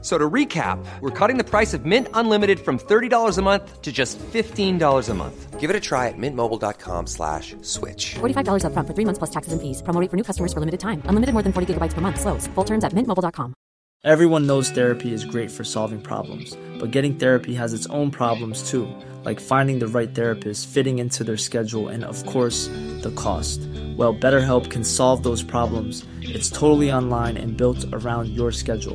Knows therapies great for soul getting therapy has its own pike finding the right therapies feeding in their schedule and affects the cost well better help can solve those problems it's thoroughly online and build around your schedule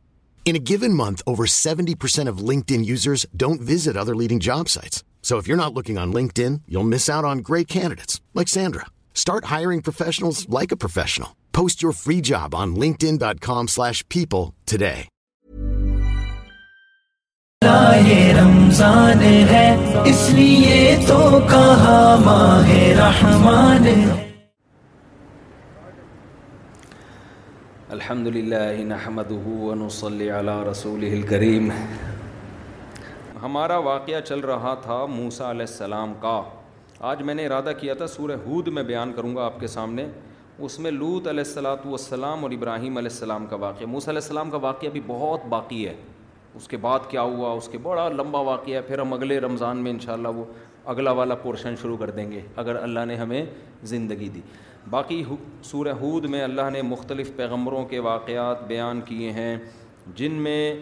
Month over seventy percent suits like you free job on link dot کامش people الحمد للہ رسول کریم ہمارا واقعہ چل رہا تھا موسیٰ علیہ السلام کا آج میں نے ارادہ کیا تھا سورہ ہود میں بیان کروں گا آپ کے سامنے اس میں لوت علیہ السلاۃ والسلام اور ابراہیم علیہ السلام کا واقعہ موسیٰ علیہ السلام کا واقعہ بھی بہت باقی ہے اس کے بعد کیا ہوا اس کے بڑا لمبا واقعہ ہے پھر ہم اگلے رمضان میں انشاءاللہ وہ اگلا والا پورشن شروع کر دیں گے اگر اللہ نے ہمیں زندگی دی باقی سورہ حود میں اللہ نے مختلف پیغمبروں کے واقعات بیان کیے ہیں جن میں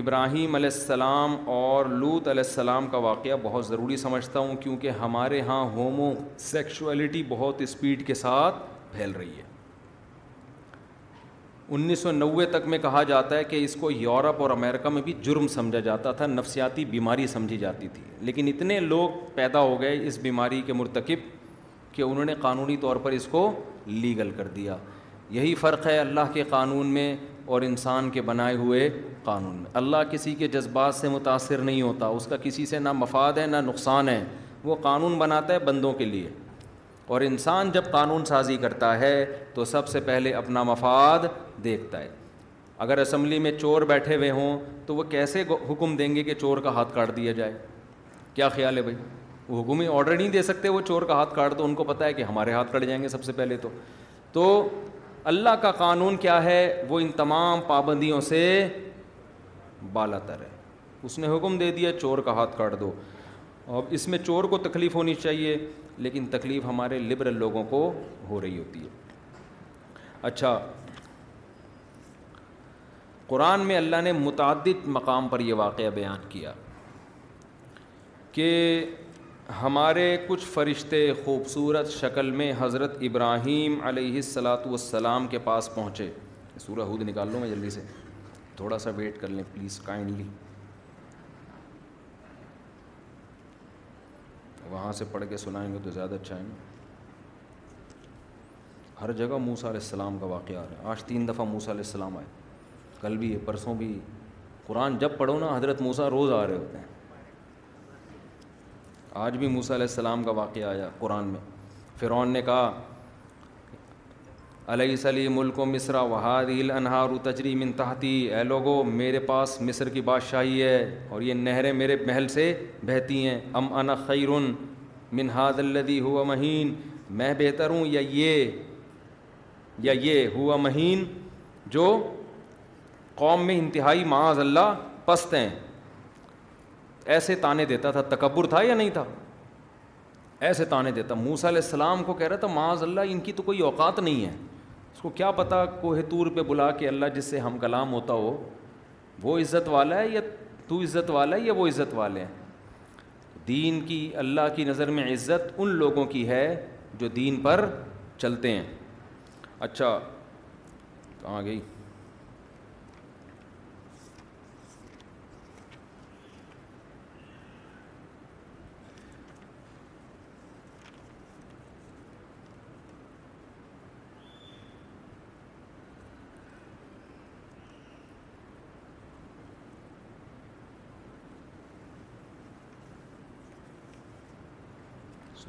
ابراہیم علیہ السلام اور لوت علیہ السلام کا واقعہ بہت ضروری سمجھتا ہوں کیونکہ ہمارے ہاں ہومو سیکشولیٹی بہت اسپیڈ کے ساتھ پھیل رہی ہے انیس سو نوے تک میں کہا جاتا ہے کہ اس کو یورپ اور امریکہ میں بھی جرم سمجھا جاتا تھا نفسیاتی بیماری سمجھی جاتی تھی لیکن اتنے لوگ پیدا ہو گئے اس بیماری کے مرتکب کہ انہوں نے قانونی طور پر اس کو لیگل کر دیا یہی فرق ہے اللہ کے قانون میں اور انسان کے بنائے ہوئے قانون میں اللہ کسی کے جذبات سے متاثر نہیں ہوتا اس کا کسی سے نہ مفاد ہے نہ نقصان ہے وہ قانون بناتا ہے بندوں کے لیے اور انسان جب قانون سازی کرتا ہے تو سب سے پہلے اپنا مفاد دیکھتا ہے اگر اسمبلی میں چور بیٹھے ہوئے ہوں تو وہ کیسے حکم دیں گے کہ چور کا ہاتھ کاٹ دیا جائے کیا خیال ہے بھائی وہ حکم ہی آڈر نہیں دے سکتے وہ چور کا ہاتھ کاٹ دو ان کو پتہ ہے کہ ہمارے ہاتھ کاٹ جائیں گے سب سے پہلے تو تو اللہ کا قانون کیا ہے وہ ان تمام پابندیوں سے بالا تر ہے اس نے حکم دے دیا چور کا ہاتھ کاٹ دو اب اس میں چور کو تکلیف ہونی چاہیے لیکن تکلیف ہمارے لبرل لوگوں کو ہو رہی ہوتی ہے اچھا قرآن میں اللہ نے متعدد مقام پر یہ واقعہ بیان کیا کہ ہمارے کچھ فرشتے خوبصورت شکل میں حضرت ابراہیم علیہ السلاۃ والسلام کے پاس پہنچے سورہ حود نکال لوں میں جلدی سے تھوڑا سا ویٹ کر لیں پلیز کائنڈلی وہاں سے پڑھ کے سنائیں گے تو زیادہ اچھا ہے ہر جگہ موسا علیہ السلام کا واقعہ آ رہا ہے آج تین دفعہ موسا علیہ السلام آئے کل بھی پرسوں بھی قرآن جب پڑھو نا حضرت موسا روز آ رہے ہوتے ہیں آج بھی موسا علیہ السلام کا واقعہ آیا قرآن میں فرعون نے کہا علیہ سلی ملک و مصرا انہار و تجری منتہتی اے لوگو میرے پاس مصر کی بادشاہی ہے اور یہ نہریں میرے محل سے بہتی ہیں ام ان خیر منہاد الدی ہوا مہین میں بہتر ہوں یا یہ یا یہ ہوا مہین جو قوم میں انتہائی معاذ اللہ پست ہیں ایسے تانے دیتا تھا تکبر تھا یا نہیں تھا ایسے تانے دیتا موسیٰ علیہ السلام کو کہہ رہا تھا معاذ اللہ ان کی تو کوئی اوقات نہیں ہے کو کیا پتا کوہ تور پہ بلا کے اللہ جس سے ہم کلام ہوتا ہو وہ عزت والا ہے یا تو عزت والا ہے یا وہ عزت والے ہیں دین کی اللہ کی نظر میں عزت ان لوگوں کی ہے جو دین پر چلتے ہیں اچھا کہاں گئی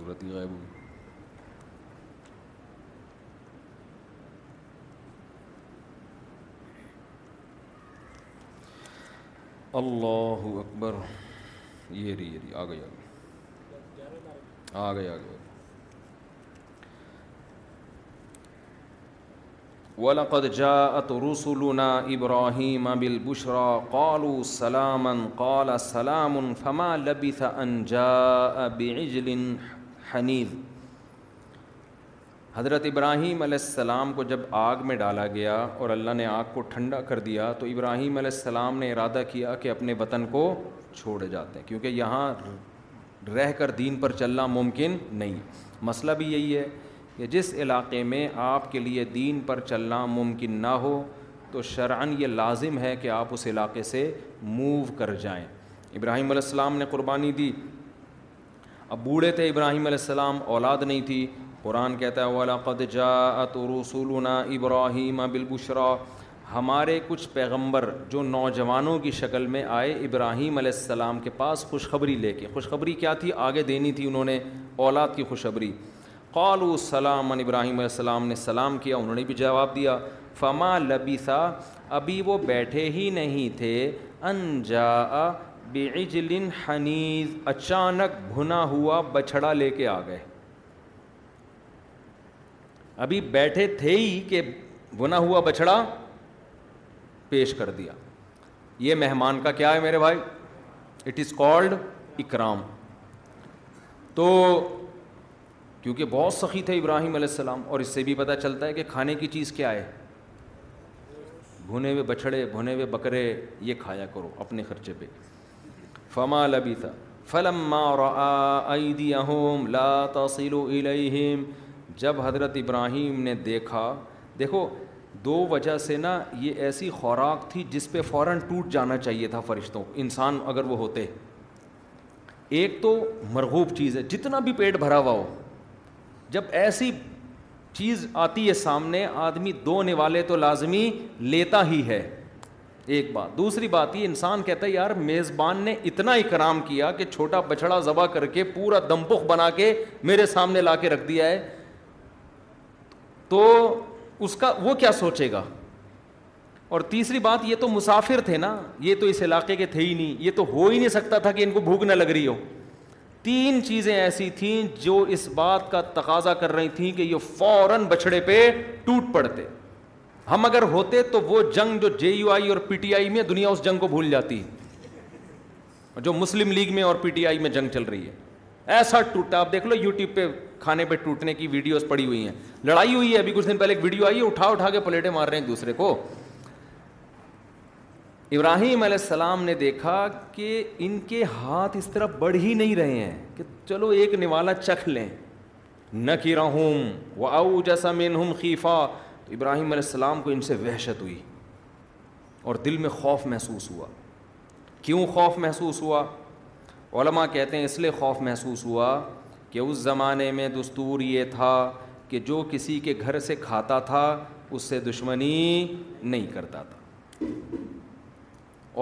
ہی غائب ہوئی اللہ اکبر یہ یہ آ آ آ آ گئی گئی گئی گئی وَلَقَدْ جَاءَتْ رُسُلُنَا إِبْرَاهِيمَ بِالْبُشْرَى قَالُوا سَلَامًا قَالَ سَلَامٌ فَمَا لَبِثَ أَنْ جَاءَ بِعِجْلٍ حضرت ابراہیم علیہ السلام کو جب آگ میں ڈالا گیا اور اللہ نے آگ کو ٹھنڈا کر دیا تو ابراہیم علیہ السلام نے ارادہ کیا کہ اپنے وطن کو چھوڑ جاتے ہیں کیونکہ یہاں رہ کر دین پر چلنا ممکن نہیں مسئلہ بھی یہی ہے کہ جس علاقے میں آپ کے لیے دین پر چلنا ممکن نہ ہو تو شرعن یہ لازم ہے کہ آپ اس علاقے سے موو کر جائیں ابراہیم علیہ السلام نے قربانی دی اب بوڑھے تھے ابراہیم علیہ السلام اولاد نہیں تھی قرآن کہتا ہے ولاقد جا رسولنا ابراہیم بالبشرا ہمارے کچھ پیغمبر جو نوجوانوں کی شکل میں آئے ابراہیم علیہ السلام کے پاس خوشخبری لے کے خوشخبری کیا تھی آگے دینی تھی انہوں نے اولاد کی خوشخبری قالع السلام ابراہیم علیہ السلام نے سلام کیا انہوں نے بھی جواب دیا فما لبیسا ابھی وہ بیٹھے ہی نہیں تھے انجا بعجل حنیز اچانک بھنا ہوا بچھڑا لے کے آ گئے ابھی بیٹھے تھے ہی کہ بھنا ہوا بچھڑا پیش کر دیا یہ مہمان کا کیا ہے میرے بھائی اٹ از کالڈ اکرام تو کیونکہ بہت سخی تھے ابراہیم علیہ السلام اور اس سے بھی پتہ چلتا ہے کہ کھانے کی چیز کیا ہے بھنے ہوئے بچھڑے بھنے ہوئے بکرے یہ کھایا کرو اپنے خرچے پہ فما لبث فلما تھا ايديهم لا تصل اليهم جب حضرت ابراہیم نے دیکھا دیکھو دو وجہ سے نا یہ ایسی خوراک تھی جس پہ فوراً ٹوٹ جانا چاہیے تھا فرشتوں انسان اگر وہ ہوتے ایک تو مرغوب چیز ہے جتنا بھی پیٹ بھرا ہوا ہو جب ایسی چیز آتی ہے سامنے آدمی دو نوالے تو لازمی لیتا ہی ہے ایک بات دوسری بات یہ انسان کہتا ہے یار میزبان نے اتنا اکرام کیا کہ چھوٹا بچڑا ذبح کر کے پورا دمپخ بنا کے میرے سامنے لا کے رکھ دیا ہے تو اس کا وہ کیا سوچے گا اور تیسری بات یہ تو مسافر تھے نا یہ تو اس علاقے کے تھے ہی نہیں یہ تو ہو ہی نہیں سکتا تھا کہ ان کو بھوک نہ لگ رہی ہو تین چیزیں ایسی تھیں جو اس بات کا تقاضا کر رہی تھیں کہ یہ فوراً بچڑے پہ ٹوٹ پڑتے ہم اگر ہوتے تو وہ جنگ جو جے یو آئی اور پی ٹی آئی میں دنیا اس جنگ کو بھول جاتی جو مسلم لیگ میں اور پی ٹی آئی میں جنگ چل رہی ہے ایسا ٹوٹا آپ دیکھ لو یوٹیوب پہ کھانے پہ ٹوٹنے کی ویڈیوز پڑی ہوئی ہیں لڑائی ہوئی ہے ابھی کچھ دن پہلے ایک ویڈیو آئی ہے اٹھا اٹھا کے پلیٹیں مار رہے ہیں دوسرے کو ابراہیم علیہ السلام نے دیکھا کہ ان کے ہاتھ اس طرح بڑھ ہی نہیں رہے ہیں کہ چلو ایک نوالا چکھ لیں نہ مین تو ابراہیم علیہ السلام کو ان سے وحشت ہوئی اور دل میں خوف محسوس ہوا کیوں خوف محسوس ہوا علماء کہتے ہیں اس لیے خوف محسوس ہوا کہ اس زمانے میں دستور یہ تھا کہ جو کسی کے گھر سے کھاتا تھا اس سے دشمنی نہیں کرتا تھا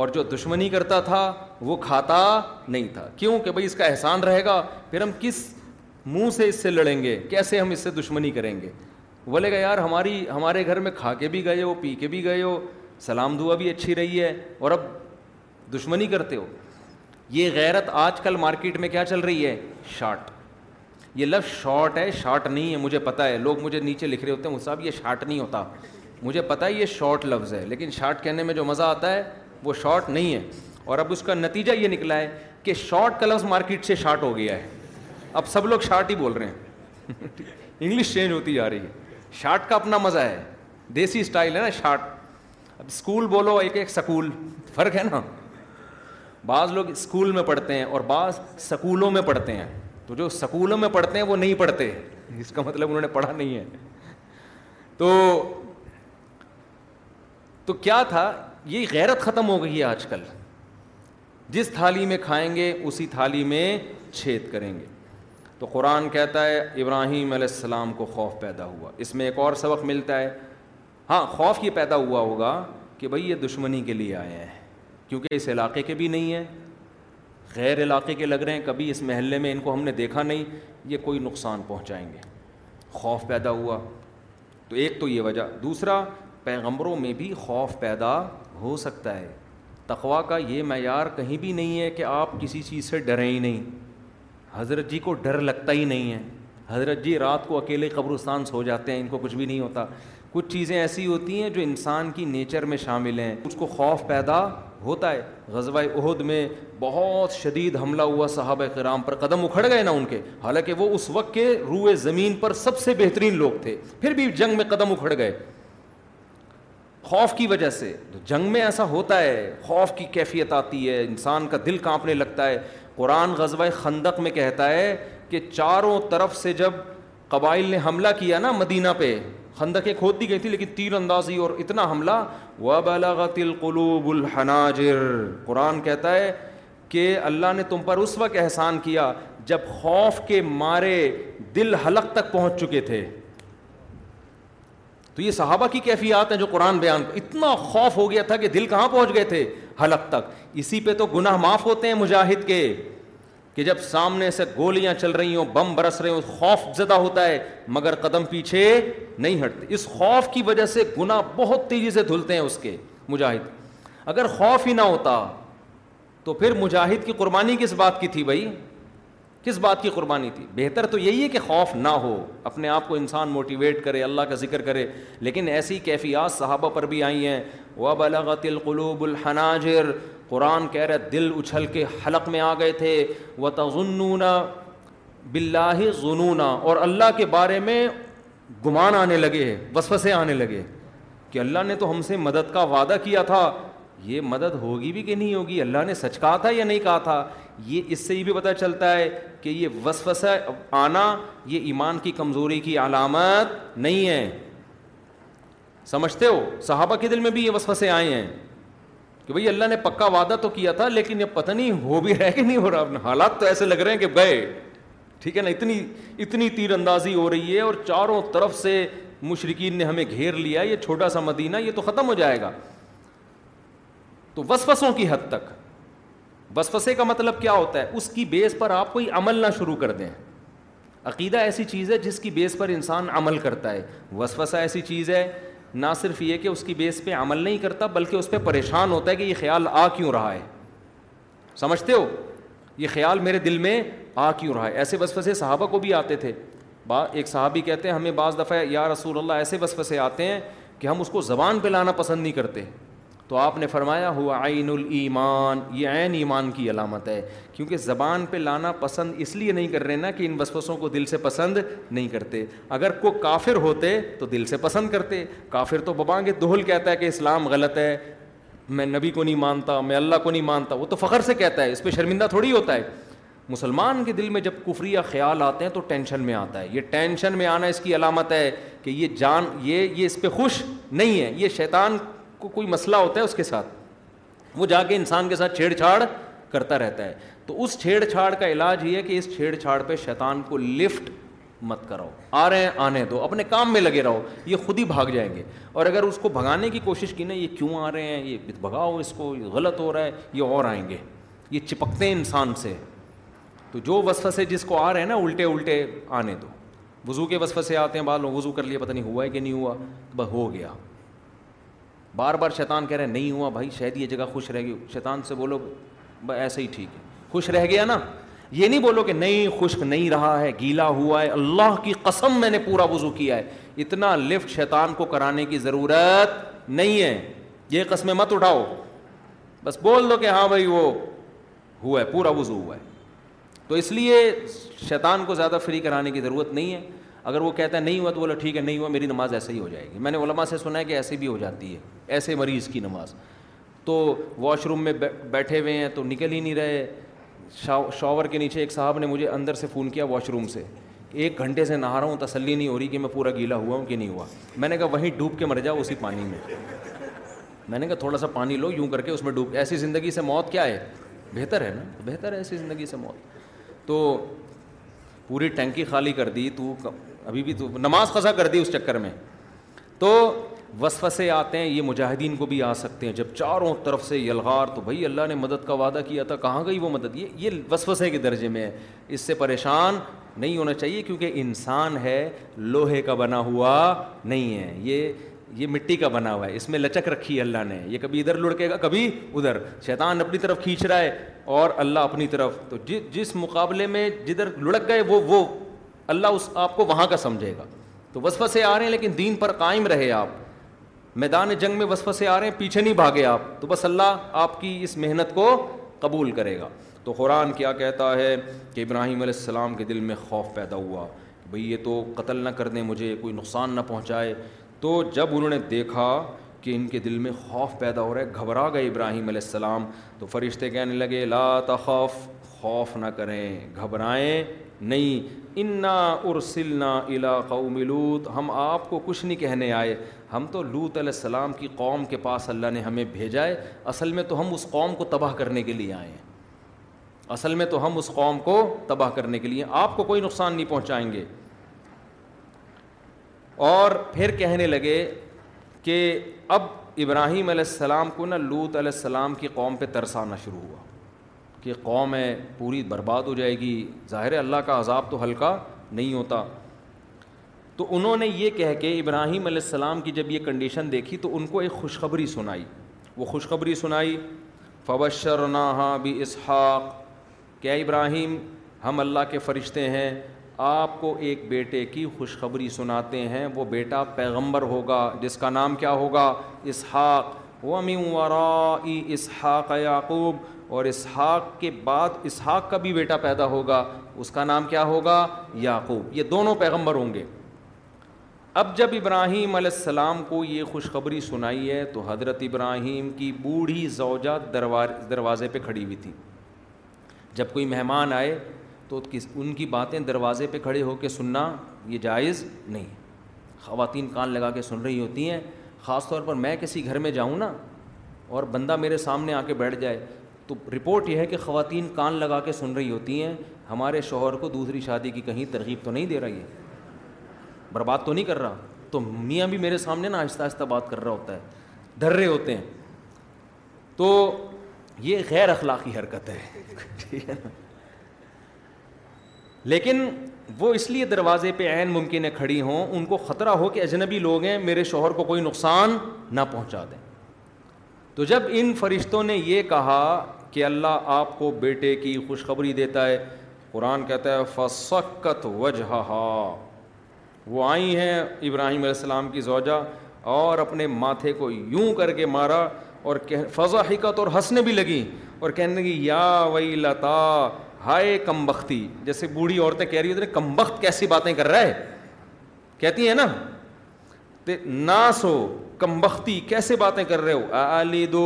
اور جو دشمنی کرتا تھا وہ کھاتا نہیں تھا کیوں کہ بھائی اس کا احسان رہے گا پھر ہم کس منہ سے اس سے لڑیں گے کیسے ہم اس سے دشمنی کریں گے بولے گا یار ہماری ہمارے گھر میں کھا کے بھی گئے ہو پی کے بھی گئے ہو سلام دعا بھی اچھی رہی ہے اور اب دشمنی کرتے ہو یہ غیرت آج کل مارکیٹ میں کیا چل رہی ہے شارٹ یہ لفظ شارٹ ہے شارٹ نہیں ہے مجھے پتہ ہے لوگ مجھے نیچے لکھ رہے ہوتے ہیں صاحب یہ شارٹ نہیں ہوتا مجھے پتا ہے یہ شارٹ لفظ ہے لیکن شارٹ کہنے میں جو مزہ آتا ہے وہ شارٹ نہیں ہے اور اب اس کا نتیجہ یہ نکلا ہے کہ شارٹ کا لفظ مارکیٹ سے شارٹ ہو گیا ہے اب سب لوگ شارٹ ہی بول رہے ہیں انگلش چینج ہوتی جا رہی ہے شارٹ کا اپنا مزہ ہے دیسی اسٹائل ہے نا شارٹ اب اسکول بولو ایک ایک سکول فرق ہے نا بعض لوگ اسکول میں پڑھتے ہیں اور بعض سکولوں میں پڑھتے ہیں تو جو سکولوں میں پڑھتے ہیں وہ نہیں پڑھتے اس کا مطلب انہوں نے پڑھا نہیں ہے تو تو کیا تھا یہ غیرت ختم ہو گئی ہے آج کل جس تھالی میں کھائیں گے اسی تھالی میں چھید کریں گے تو قرآن کہتا ہے ابراہیم علیہ السلام کو خوف پیدا ہوا اس میں ایک اور سبق ملتا ہے ہاں خوف یہ پیدا ہوا ہوگا کہ بھائی یہ دشمنی کے لیے آئے ہیں کیونکہ اس علاقے کے بھی نہیں ہیں غیر علاقے کے لگ رہے ہیں کبھی اس محلے میں ان کو ہم نے دیکھا نہیں یہ کوئی نقصان پہنچائیں گے خوف پیدا ہوا تو ایک تو یہ وجہ دوسرا پیغمبروں میں بھی خوف پیدا ہو سکتا ہے تقوا کا یہ معیار کہیں بھی نہیں ہے کہ آپ کسی چیز سے ڈریں ہی نہیں حضرت جی کو ڈر لگتا ہی نہیں ہے حضرت جی رات کو اکیلے قبرستان سو جاتے ہیں ان کو کچھ بھی نہیں ہوتا کچھ چیزیں ایسی ہوتی ہیں جو انسان کی نیچر میں شامل ہیں اس کو خوف پیدا ہوتا ہے غزوہ عہد میں بہت شدید حملہ ہوا صحابہ کرام پر قدم اکھڑ گئے نا ان کے حالانکہ وہ اس وقت کے روئے زمین پر سب سے بہترین لوگ تھے پھر بھی جنگ میں قدم اکھڑ گئے خوف کی وجہ سے جنگ میں ایسا ہوتا ہے خوف کی کیفیت آتی ہے انسان کا دل کانپنے لگتا ہے قرآن غزبۂ خندق میں کہتا ہے کہ چاروں طرف سے جب قبائل نے حملہ کیا نا مدینہ پہ خندق کھود دی گئی تھی لیکن تیر اندازی اور اتنا حملہ و بلاغت القلوب الحناجر قرآن کہتا ہے کہ اللہ نے تم پر اس وقت احسان کیا جب خوف کے مارے دل حلق تک پہنچ چکے تھے تو یہ صحابہ کی کیفیات ہیں جو قرآن بیان کو اتنا خوف ہو گیا تھا کہ دل کہاں پہنچ گئے تھے حلق تک اسی پہ تو گناہ معاف ہوتے ہیں مجاہد کے کہ جب سامنے سے گولیاں چل رہی ہوں بم برس رہے ہوں خوف زدہ ہوتا ہے مگر قدم پیچھے نہیں ہٹتے اس خوف کی وجہ سے گناہ بہت تیزی سے دھلتے ہیں اس کے مجاہد اگر خوف ہی نہ ہوتا تو پھر مجاہد کی قربانی کس بات کی تھی بھائی کس بات کی قربانی تھی بہتر تو یہی ہے کہ خوف نہ ہو اپنے آپ کو انسان موٹیویٹ کرے اللہ کا ذکر کرے لیکن ایسی کیفیات صحابہ پر بھی آئی ہیں و بلغت القلوب الحناجر قرآن کہہ رہے دل اچھل کے حلق میں آ گئے تھے و تغنون بلّہ ہی اور اللہ کے بارے میں گمان آنے لگے ہے آنے لگے کہ اللہ نے تو ہم سے مدد کا وعدہ کیا تھا یہ مدد ہوگی بھی کہ نہیں ہوگی اللہ نے سچ کہا تھا یا نہیں کہا تھا یہ اس سے یہ بھی پتہ چلتا ہے کہ یہ وسوسہ آنا یہ ایمان کی کمزوری کی علامت نہیں ہے سمجھتے ہو صحابہ کے دل میں بھی یہ وسوسے آئے ہیں کہ بھائی اللہ نے پکا وعدہ تو کیا تھا لیکن یہ پتہ نہیں ہو بھی رہے کہ نہیں ہو رہا حالات تو ایسے لگ رہے ہیں کہ گئے ٹھیک ہے نا اتنی اتنی تیر اندازی ہو رہی ہے اور چاروں طرف سے مشرقین نے ہمیں گھیر لیا یہ چھوٹا سا مدینہ یہ تو ختم ہو جائے گا تو وسوسوں کی حد تک وسوسے کا مطلب کیا ہوتا ہے اس کی بیس پر آپ کوئی عمل نہ شروع کر دیں عقیدہ ایسی چیز ہے جس کی بیس پر انسان عمل کرتا ہے وسفسا ایسی چیز ہے نہ صرف یہ کہ اس کی بیس پہ عمل نہیں کرتا بلکہ اس پہ پریشان ہوتا ہے کہ یہ خیال آ کیوں رہا ہے سمجھتے ہو یہ خیال میرے دل میں آ کیوں رہا ہے ایسے وسوسے صحابہ کو بھی آتے تھے با ایک صحابی کہتے ہیں ہمیں بعض دفعہ یا رسول اللہ ایسے بس آتے ہیں کہ ہم اس کو زبان پہ لانا پسند نہیں کرتے تو آپ نے فرمایا ہوا عین الایمان یہ عین ایمان کی علامت ہے کیونکہ زبان پہ لانا پسند اس لیے نہیں کر رہے نا کہ ان وسوسوں کو دل سے پسند نہیں کرتے اگر کو کافر ہوتے تو دل سے پسند کرتے کافر تو ببان کے دہل کہتا ہے کہ اسلام غلط ہے میں نبی کو نہیں مانتا میں اللہ کو نہیں مانتا وہ تو فخر سے کہتا ہے اس پہ شرمندہ تھوڑی ہوتا ہے مسلمان کے دل میں جب کفری خیال آتے ہیں تو ٹینشن میں آتا ہے یہ ٹینشن میں آنا اس کی علامت ہے کہ یہ جان یہ یہ اس پہ خوش نہیں ہے یہ شیطان کو کوئی مسئلہ ہوتا ہے اس کے ساتھ وہ جا کے انسان کے ساتھ چھیڑ چھاڑ کرتا رہتا ہے تو اس چھیڑ چھاڑ کا علاج یہ ہے کہ اس چھیڑ چھاڑ پہ شیطان کو لفٹ مت کراؤ آ رہے ہیں آنے دو اپنے کام میں لگے رہو یہ خود ہی بھاگ جائیں گے اور اگر اس کو بھگانے کی کوشش کی نا یہ کیوں آ رہے ہیں یہ بھگاؤ اس کو یہ غلط ہو رہا ہے یہ اور آئیں گے یہ چپکتے ہیں انسان سے تو جو وصف سے جس کو آ رہے ہیں نا الٹے الٹے آنے دو وضو کے وصف سے آتے ہیں بعد وضو کر لیا پتہ نہیں ہوا ہے کہ نہیں ہوا بس ہو گیا بار بار شیطان کہہ رہے نہیں ہوا بھائی شاید یہ جگہ خوش رہ گئی شیطان سے بولو ایسے ہی ٹھیک ہے خوش رہ گیا نا یہ نہیں بولو کہ نہیں خشک نہیں رہا ہے گیلا ہوا ہے اللہ کی قسم میں نے پورا وضو کیا ہے اتنا لفٹ شیطان کو کرانے کی ضرورت نہیں ہے یہ قسم مت اٹھاؤ بس بول دو کہ ہاں بھائی وہ ہوا ہے پورا وضو ہوا ہے تو اس لیے شیطان کو زیادہ فری کرانے کی ضرورت نہیں ہے اگر وہ کہتا ہے نہیں ہوا تو بولے ٹھیک ہے نہیں ہوا میری نماز ایسے ہی ہو جائے گی میں نے علماء سے سنا ہے کہ ایسے بھی ہو جاتی ہے ایسے مریض کی نماز تو واش روم میں بیٹھے ہوئے ہیں تو نکل ہی نہیں رہے شاور کے نیچے ایک صاحب نے مجھے اندر سے فون کیا واش روم سے ایک گھنٹے سے نہا رہا ہوں تسلی نہیں ہو رہی کہ میں پورا گیلا ہوا ہوں کہ نہیں ہوا میں نے کہا وہیں ڈوب کے مر جاؤ اسی پانی میں میں نے کہا تھوڑا سا پانی لو یوں کر کے اس میں ڈوب ایسی زندگی سے موت کیا ہے بہتر ہے نا بہتر ہے ایسی زندگی سے موت تو پوری ٹینکی خالی کر دی تو ابھی بھی تو نماز قضا کر دی اس چکر میں تو وسوسے آتے ہیں یہ مجاہدین کو بھی آ سکتے ہیں جب چاروں طرف سے یلغار تو بھائی اللہ نے مدد کا وعدہ کیا تھا کہاں گئی وہ مدد یہ یہ وسوسے کے درجے میں ہے اس سے پریشان نہیں ہونا چاہیے کیونکہ انسان ہے لوہے کا بنا ہوا نہیں ہے یہ یہ مٹی کا بنا ہوا ہے اس میں لچک رکھی ہے اللہ نے یہ کبھی ادھر لڑکے گا کبھی ادھر شیطان اپنی طرف کھینچ رہا ہے اور اللہ اپنی طرف تو جس مقابلے میں جدھر لڑک گئے وہ وہ اللہ اس آپ کو وہاں کا سمجھے گا تو وصف سے آ رہے ہیں لیکن دین پر قائم رہے آپ میدان جنگ میں وصف سے آ رہے ہیں پیچھے نہیں بھاگے آپ تو بس اللہ آپ کی اس محنت کو قبول کرے گا تو قرآن کیا کہتا ہے کہ ابراہیم علیہ السلام کے دل میں خوف پیدا ہوا کہ بھئی یہ تو قتل نہ کر دیں مجھے کوئی نقصان نہ پہنچائے تو جب انہوں نے دیکھا کہ ان کے دل میں خوف پیدا ہو رہا ہے گھبرا گئے ابراہیم علیہ السلام تو فرشتے کہنے لگے لا توف خوف نہ کریں گھبرائیں نہیں انا ارسلنا الا قوم لوت ہم آپ کو کچھ نہیں کہنے آئے ہم تو لوت علیہ السلام کی قوم کے پاس اللہ نے ہمیں بھیجا ہے اصل میں تو ہم اس قوم کو تباہ کرنے کے لیے آئے ہیں اصل میں تو ہم اس قوم کو تباہ کرنے کے لیے آپ کو کوئی نقصان نہیں پہنچائیں گے اور پھر کہنے لگے کہ اب ابراہیم علیہ السلام کو نہ لوت علیہ السلام کی قوم پہ ترسانا شروع ہوا کہ قوم ہے پوری برباد ہو جائے گی ظاہر اللہ کا عذاب تو ہلکا نہیں ہوتا تو انہوں نے یہ کہہ کے ابراہیم علیہ السلام کی جب یہ کنڈیشن دیکھی تو ان کو ایک خوشخبری سنائی وہ خوشخبری سنائی فوشراحہ بھی اسحاق کیا ابراہیم ہم اللہ کے فرشتے ہیں آپ کو ایک بیٹے کی خوشخبری سناتے ہیں وہ بیٹا پیغمبر ہوگا جس کا نام کیا ہوگا اسحاق و امی اسحاق یعقوب اور اسحاق کے بعد اسحاق کا بھی بیٹا پیدا ہوگا اس کا نام کیا ہوگا یعقوب یہ دونوں پیغمبر ہوں گے اب جب ابراہیم علیہ السلام کو یہ خوشخبری سنائی ہے تو حضرت ابراہیم کی بوڑھی زوجہ دروازے پہ کھڑی ہوئی تھی جب کوئی مہمان آئے تو ان کی باتیں دروازے پہ کھڑے ہو کے سننا یہ جائز نہیں خواتین کان لگا کے سن رہی ہوتی ہیں خاص طور پر میں کسی گھر میں جاؤں نا اور بندہ میرے سامنے آ کے بیٹھ جائے تو رپورٹ یہ ہے کہ خواتین کان لگا کے سن رہی ہوتی ہیں ہمارے شوہر کو دوسری شادی کی کہیں ترغیب تو نہیں دے رہی ہے برباد تو نہیں کر رہا تو میاں بھی میرے سامنے نا آہستہ آہستہ بات کر رہا ہوتا ہے ڈر رہے ہوتے ہیں تو یہ غیر اخلاقی حرکت ہے لیکن وہ اس لیے دروازے پہ عین ممکن ہے کھڑی ہوں ان کو خطرہ ہو کہ اجنبی لوگ ہیں میرے شوہر کو کوئی نقصان نہ پہنچا دیں تو جب ان فرشتوں نے یہ کہا کہ اللہ آپ کو بیٹے کی خوشخبری دیتا ہے قرآن کہتا ہے فسکت وجہ وہ آئی ہیں ابراہیم علیہ السلام کی زوجہ اور اپنے ماتھے کو یوں کر کے مارا اور فضا حکت اور ہنسنے بھی لگی اور کہنے لگی یا وئی لتا ہائے کم بختی جیسے بوڑھی عورتیں کہہ رہی ہوتی کم بخت کیسی باتیں کر رہا ہے کہتی ہیں نا نہ سو کم بختی کیسے باتیں کر رہے ہو علی دو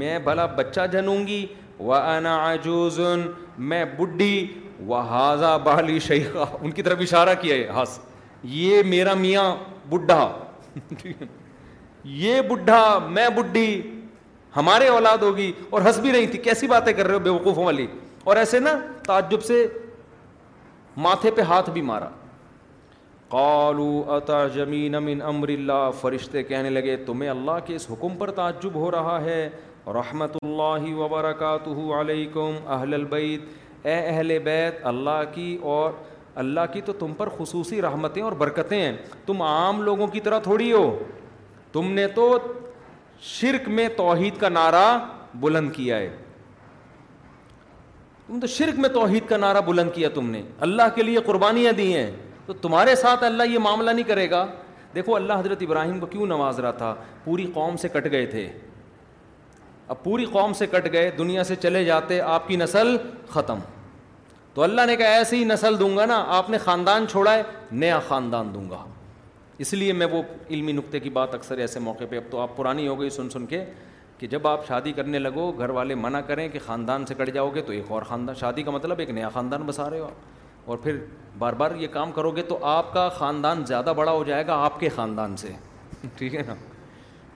میں بھلا بچہ جنوں گی وجوزن میں بڈھی و حاضہ بالی شیخا ان کی طرف اشارہ کیا ہے ہنس یہ میرا میاں بڈھا یہ بڈھا میں بڈھی ہمارے اولاد ہوگی اور ہنس بھی رہی تھی کیسی باتیں کر رہے ہو بے وقوفوں والی اور ایسے نا تعجب سے ماتھے پہ ہاتھ بھی مارا اتا جمین من امر اللہ فرشتے کہنے لگے تمہیں اللہ کے اس حکم پر تعجب ہو رہا ہے رحمت اللہ وبرکاتہ علیکم اہل البیت اے اہل بیت اللہ کی اور اللہ کی تو تم پر خصوصی رحمتیں اور برکتیں ہیں تم عام لوگوں کی طرح تھوڑی ہو تم نے تو شرک میں توحید کا نعرہ بلند کیا ہے تم تو شرک میں توحید کا نعرہ بلند کیا تم نے اللہ کے لیے قربانیاں دی ہیں تو تمہارے ساتھ اللہ یہ معاملہ نہیں کرے گا دیکھو اللہ حضرت ابراہیم کو کیوں نواز رہا تھا پوری قوم سے کٹ گئے تھے اب پوری قوم سے کٹ گئے دنیا سے چلے جاتے آپ کی نسل ختم تو اللہ نے کہا ایسی نسل دوں گا نا آپ نے خاندان چھوڑا ہے نیا خاندان دوں گا اس لیے میں وہ علمی نقطے کی بات اکثر ایسے موقع پہ اب تو آپ پرانی ہو گئی سن سن کے کہ جب آپ شادی کرنے لگو گھر والے منع کریں کہ خاندان سے کٹ جاؤ گے تو ایک اور خاندان شادی کا مطلب ایک نیا خاندان بسا رہے ہو آپ اور پھر بار بار یہ کام کرو گے تو آپ کا خاندان زیادہ بڑا ہو جائے گا آپ کے خاندان سے ٹھیک ہے نا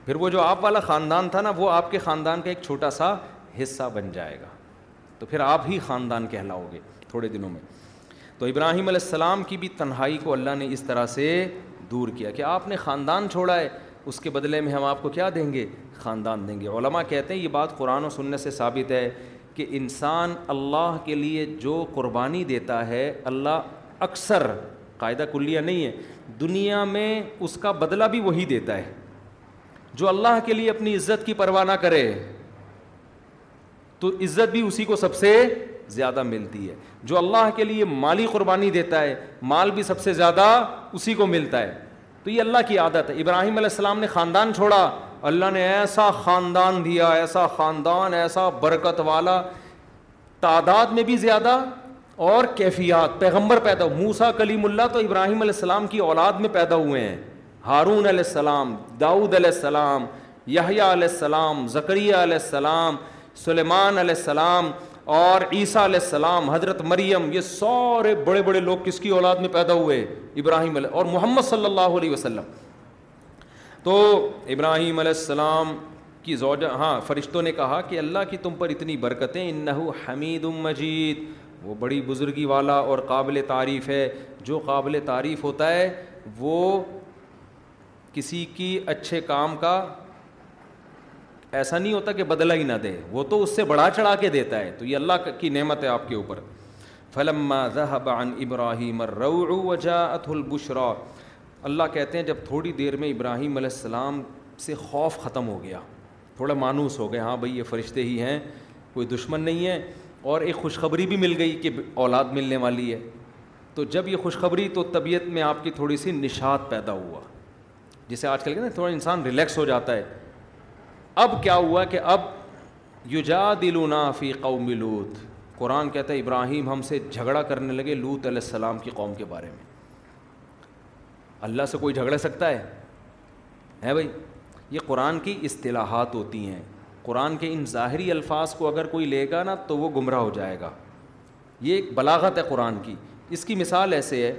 پھر وہ جو آپ والا خاندان تھا نا وہ آپ کے خاندان کا ایک چھوٹا سا حصہ بن جائے گا تو پھر آپ ہی خاندان کہلاؤ گے تھوڑے دنوں میں تو ابراہیم علیہ السلام کی بھی تنہائی کو اللہ نے اس طرح سے دور کیا کہ آپ نے خاندان چھوڑا ہے اس کے بدلے میں ہم آپ کو کیا دیں گے خاندان دیں گے علماء کہتے ہیں یہ بات قرآن و سننے سے ثابت ہے کہ انسان اللہ کے لیے جو قربانی دیتا ہے اللہ اکثر قاعدہ کلیہ نہیں ہے دنیا میں اس کا بدلہ بھی وہی دیتا ہے جو اللہ کے لیے اپنی عزت کی پرواہ نہ کرے تو عزت بھی اسی کو سب سے زیادہ ملتی ہے جو اللہ کے لیے مالی قربانی دیتا ہے مال بھی سب سے زیادہ اسی کو ملتا ہے تو یہ اللہ کی عادت ہے ابراہیم علیہ السلام نے خاندان چھوڑا اللہ نے ایسا خاندان دیا ایسا خاندان ایسا برکت والا تعداد میں بھی زیادہ اور کیفیات پیغمبر پیدا ہو موسا کلیم اللہ تو ابراہیم علیہ السلام کی اولاد میں پیدا ہوئے ہیں ہارون علیہ السلام داؤد علیہ السلام یحییٰ علیہ السلام زکریہ علیہ السلام سلیمان علیہ السلام اور عیسیٰ علیہ السلام حضرت مریم یہ سارے بڑے بڑے لوگ کس کی اولاد میں پیدا ہوئے ابراہیم علیہ اور محمد صلی اللہ علیہ وسلم تو ابراہیم علیہ السلام کی ہاں فرشتوں نے کہا کہ اللہ کی تم پر اتنی برکتیں انہ حمید مجید وہ بڑی بزرگی والا اور قابل تعریف ہے جو قابل تعریف ہوتا ہے وہ کسی کی اچھے کام کا ایسا نہیں ہوتا کہ بدلہ ہی نہ دے وہ تو اس سے بڑا چڑھا کے دیتا ہے تو یہ اللہ کی نعمت ہے آپ کے اوپر فلم زہبان ابراہیم ات البش البشرا اللہ کہتے ہیں جب تھوڑی دیر میں ابراہیم علیہ السلام سے خوف ختم ہو گیا تھوڑا مانوس ہو گیا ہاں بھئی یہ فرشتے ہی ہیں کوئی دشمن نہیں ہے اور ایک خوشخبری بھی مل گئی کہ اولاد ملنے والی ہے تو جب یہ خوشخبری تو طبیعت میں آپ کی تھوڑی سی نشاط پیدا ہوا جسے آج کل کہتے ہیں تھوڑا انسان ریلیکس ہو جاتا ہے اب کیا ہوا کہ اب یوجا دلونا فی قوم لوت قرآن کہتا ہے ابراہیم ہم سے جھگڑا کرنے لگے لوت علیہ السلام کی قوم کے بارے میں اللہ سے کوئی جھگڑے سکتا ہے ہے بھائی یہ قرآن کی اصطلاحات ہوتی ہیں قرآن کے ان ظاہری الفاظ کو اگر کوئی لے گا نا تو وہ گمراہ ہو جائے گا یہ ایک بلاغت ہے قرآن کی اس کی مثال ایسے ہے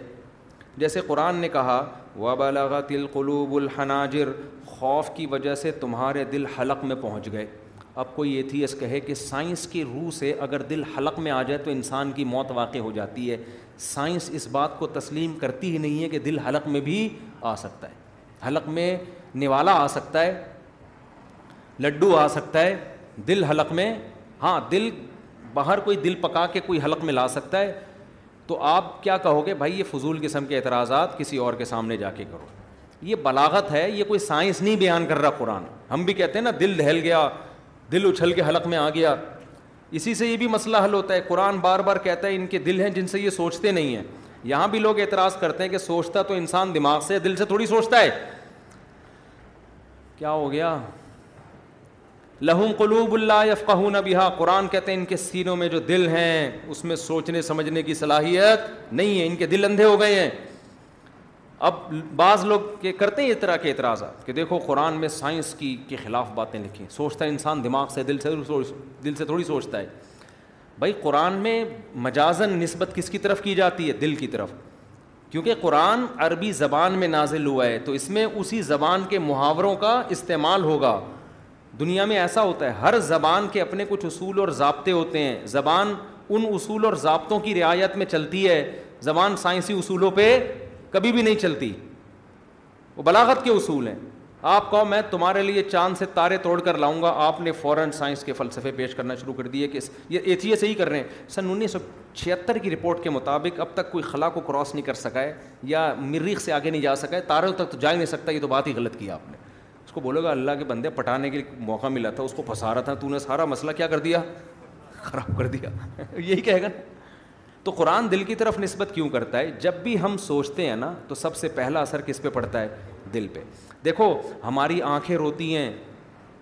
جیسے قرآن نے کہا و بلاغت القلوب الحناجر خوف کی وجہ سے تمہارے دل حلق میں پہنچ گئے اب کوئی یہ تھی اس کہے کہ سائنس کی روح سے اگر دل حلق میں آ جائے تو انسان کی موت واقع ہو جاتی ہے سائنس اس بات کو تسلیم کرتی ہی نہیں ہے کہ دل حلق میں بھی آ سکتا ہے حلق میں نوالا آ سکتا ہے لڈو آ سکتا ہے دل حلق میں ہاں دل باہر کوئی دل پکا کے کوئی حلق میں لا سکتا ہے تو آپ کیا کہو گے بھائی یہ فضول قسم کے اعتراضات کسی اور کے سامنے جا کے کرو یہ بلاغت ہے یہ کوئی سائنس نہیں بیان کر رہا قرآن ہم بھی کہتے ہیں نا دل دہل گیا دل اچھل کے حلق میں آ گیا اسی سے یہ بھی مسئلہ حل ہوتا ہے قرآن بار بار کہتا ہے ان کے دل ہیں جن سے یہ سوچتے نہیں ہیں یہاں بھی لوگ اعتراض کرتے ہیں کہ سوچتا تو انسان دماغ سے دل سے تھوڑی سوچتا ہے کیا ہو گیا لہم قلوب اللہ یفقہ بہا قرآن کہتے ہیں ان کے سینوں میں جو دل ہیں اس میں سوچنے سمجھنے کی صلاحیت نہیں ہے ان کے دل اندھے ہو گئے ہیں اب بعض لوگ کہ کرتے ہیں اس طرح کے اعتراضات کہ دیکھو قرآن میں سائنس کی کے خلاف باتیں لکھیں سوچتا ہے انسان دماغ سے دل سے دل سے تھوڑی سوچتا ہے بھائی قرآن میں مجازن نسبت کس کی طرف کی جاتی ہے دل کی طرف کیونکہ قرآن عربی زبان میں نازل ہوا ہے تو اس میں اسی زبان کے محاوروں کا استعمال ہوگا دنیا میں ایسا ہوتا ہے ہر زبان کے اپنے کچھ اصول اور ضابطے ہوتے ہیں زبان ان اصول اور ضابطوں کی رعایت میں چلتی ہے زبان سائنسی اصولوں پہ کبھی بھی نہیں چلتی وہ بلاغت کے اصول ہیں آپ کہو میں تمہارے لیے چاند سے تارے توڑ کر لاؤں گا آپ نے فوراً سائنس کے فلسفے پیش کرنا شروع کر دیے کہ یہ ایتھی یہ ہی کر رہے ہیں سن انیس سو چھہتر کی رپورٹ کے مطابق اب تک کوئی خلا کو کراس نہیں کر سکا ہے یا مریخ سے آگے نہیں جا سکا ہے تاروں تک تو جا ہی نہیں سکتا یہ تو بات ہی غلط کی آپ نے اس کو بولو گا اللہ کے بندے پٹانے کے موقع ملا تھا اس کو پھنسا رہا تھا تو نے سارا مسئلہ کیا کر دیا خراب کر دیا یہی کہے گا نا تو قرآن دل کی طرف نسبت کیوں کرتا ہے جب بھی ہم سوچتے ہیں نا تو سب سے پہلا اثر کس پہ پڑتا ہے دل پہ دیکھو ہماری آنکھیں روتی ہیں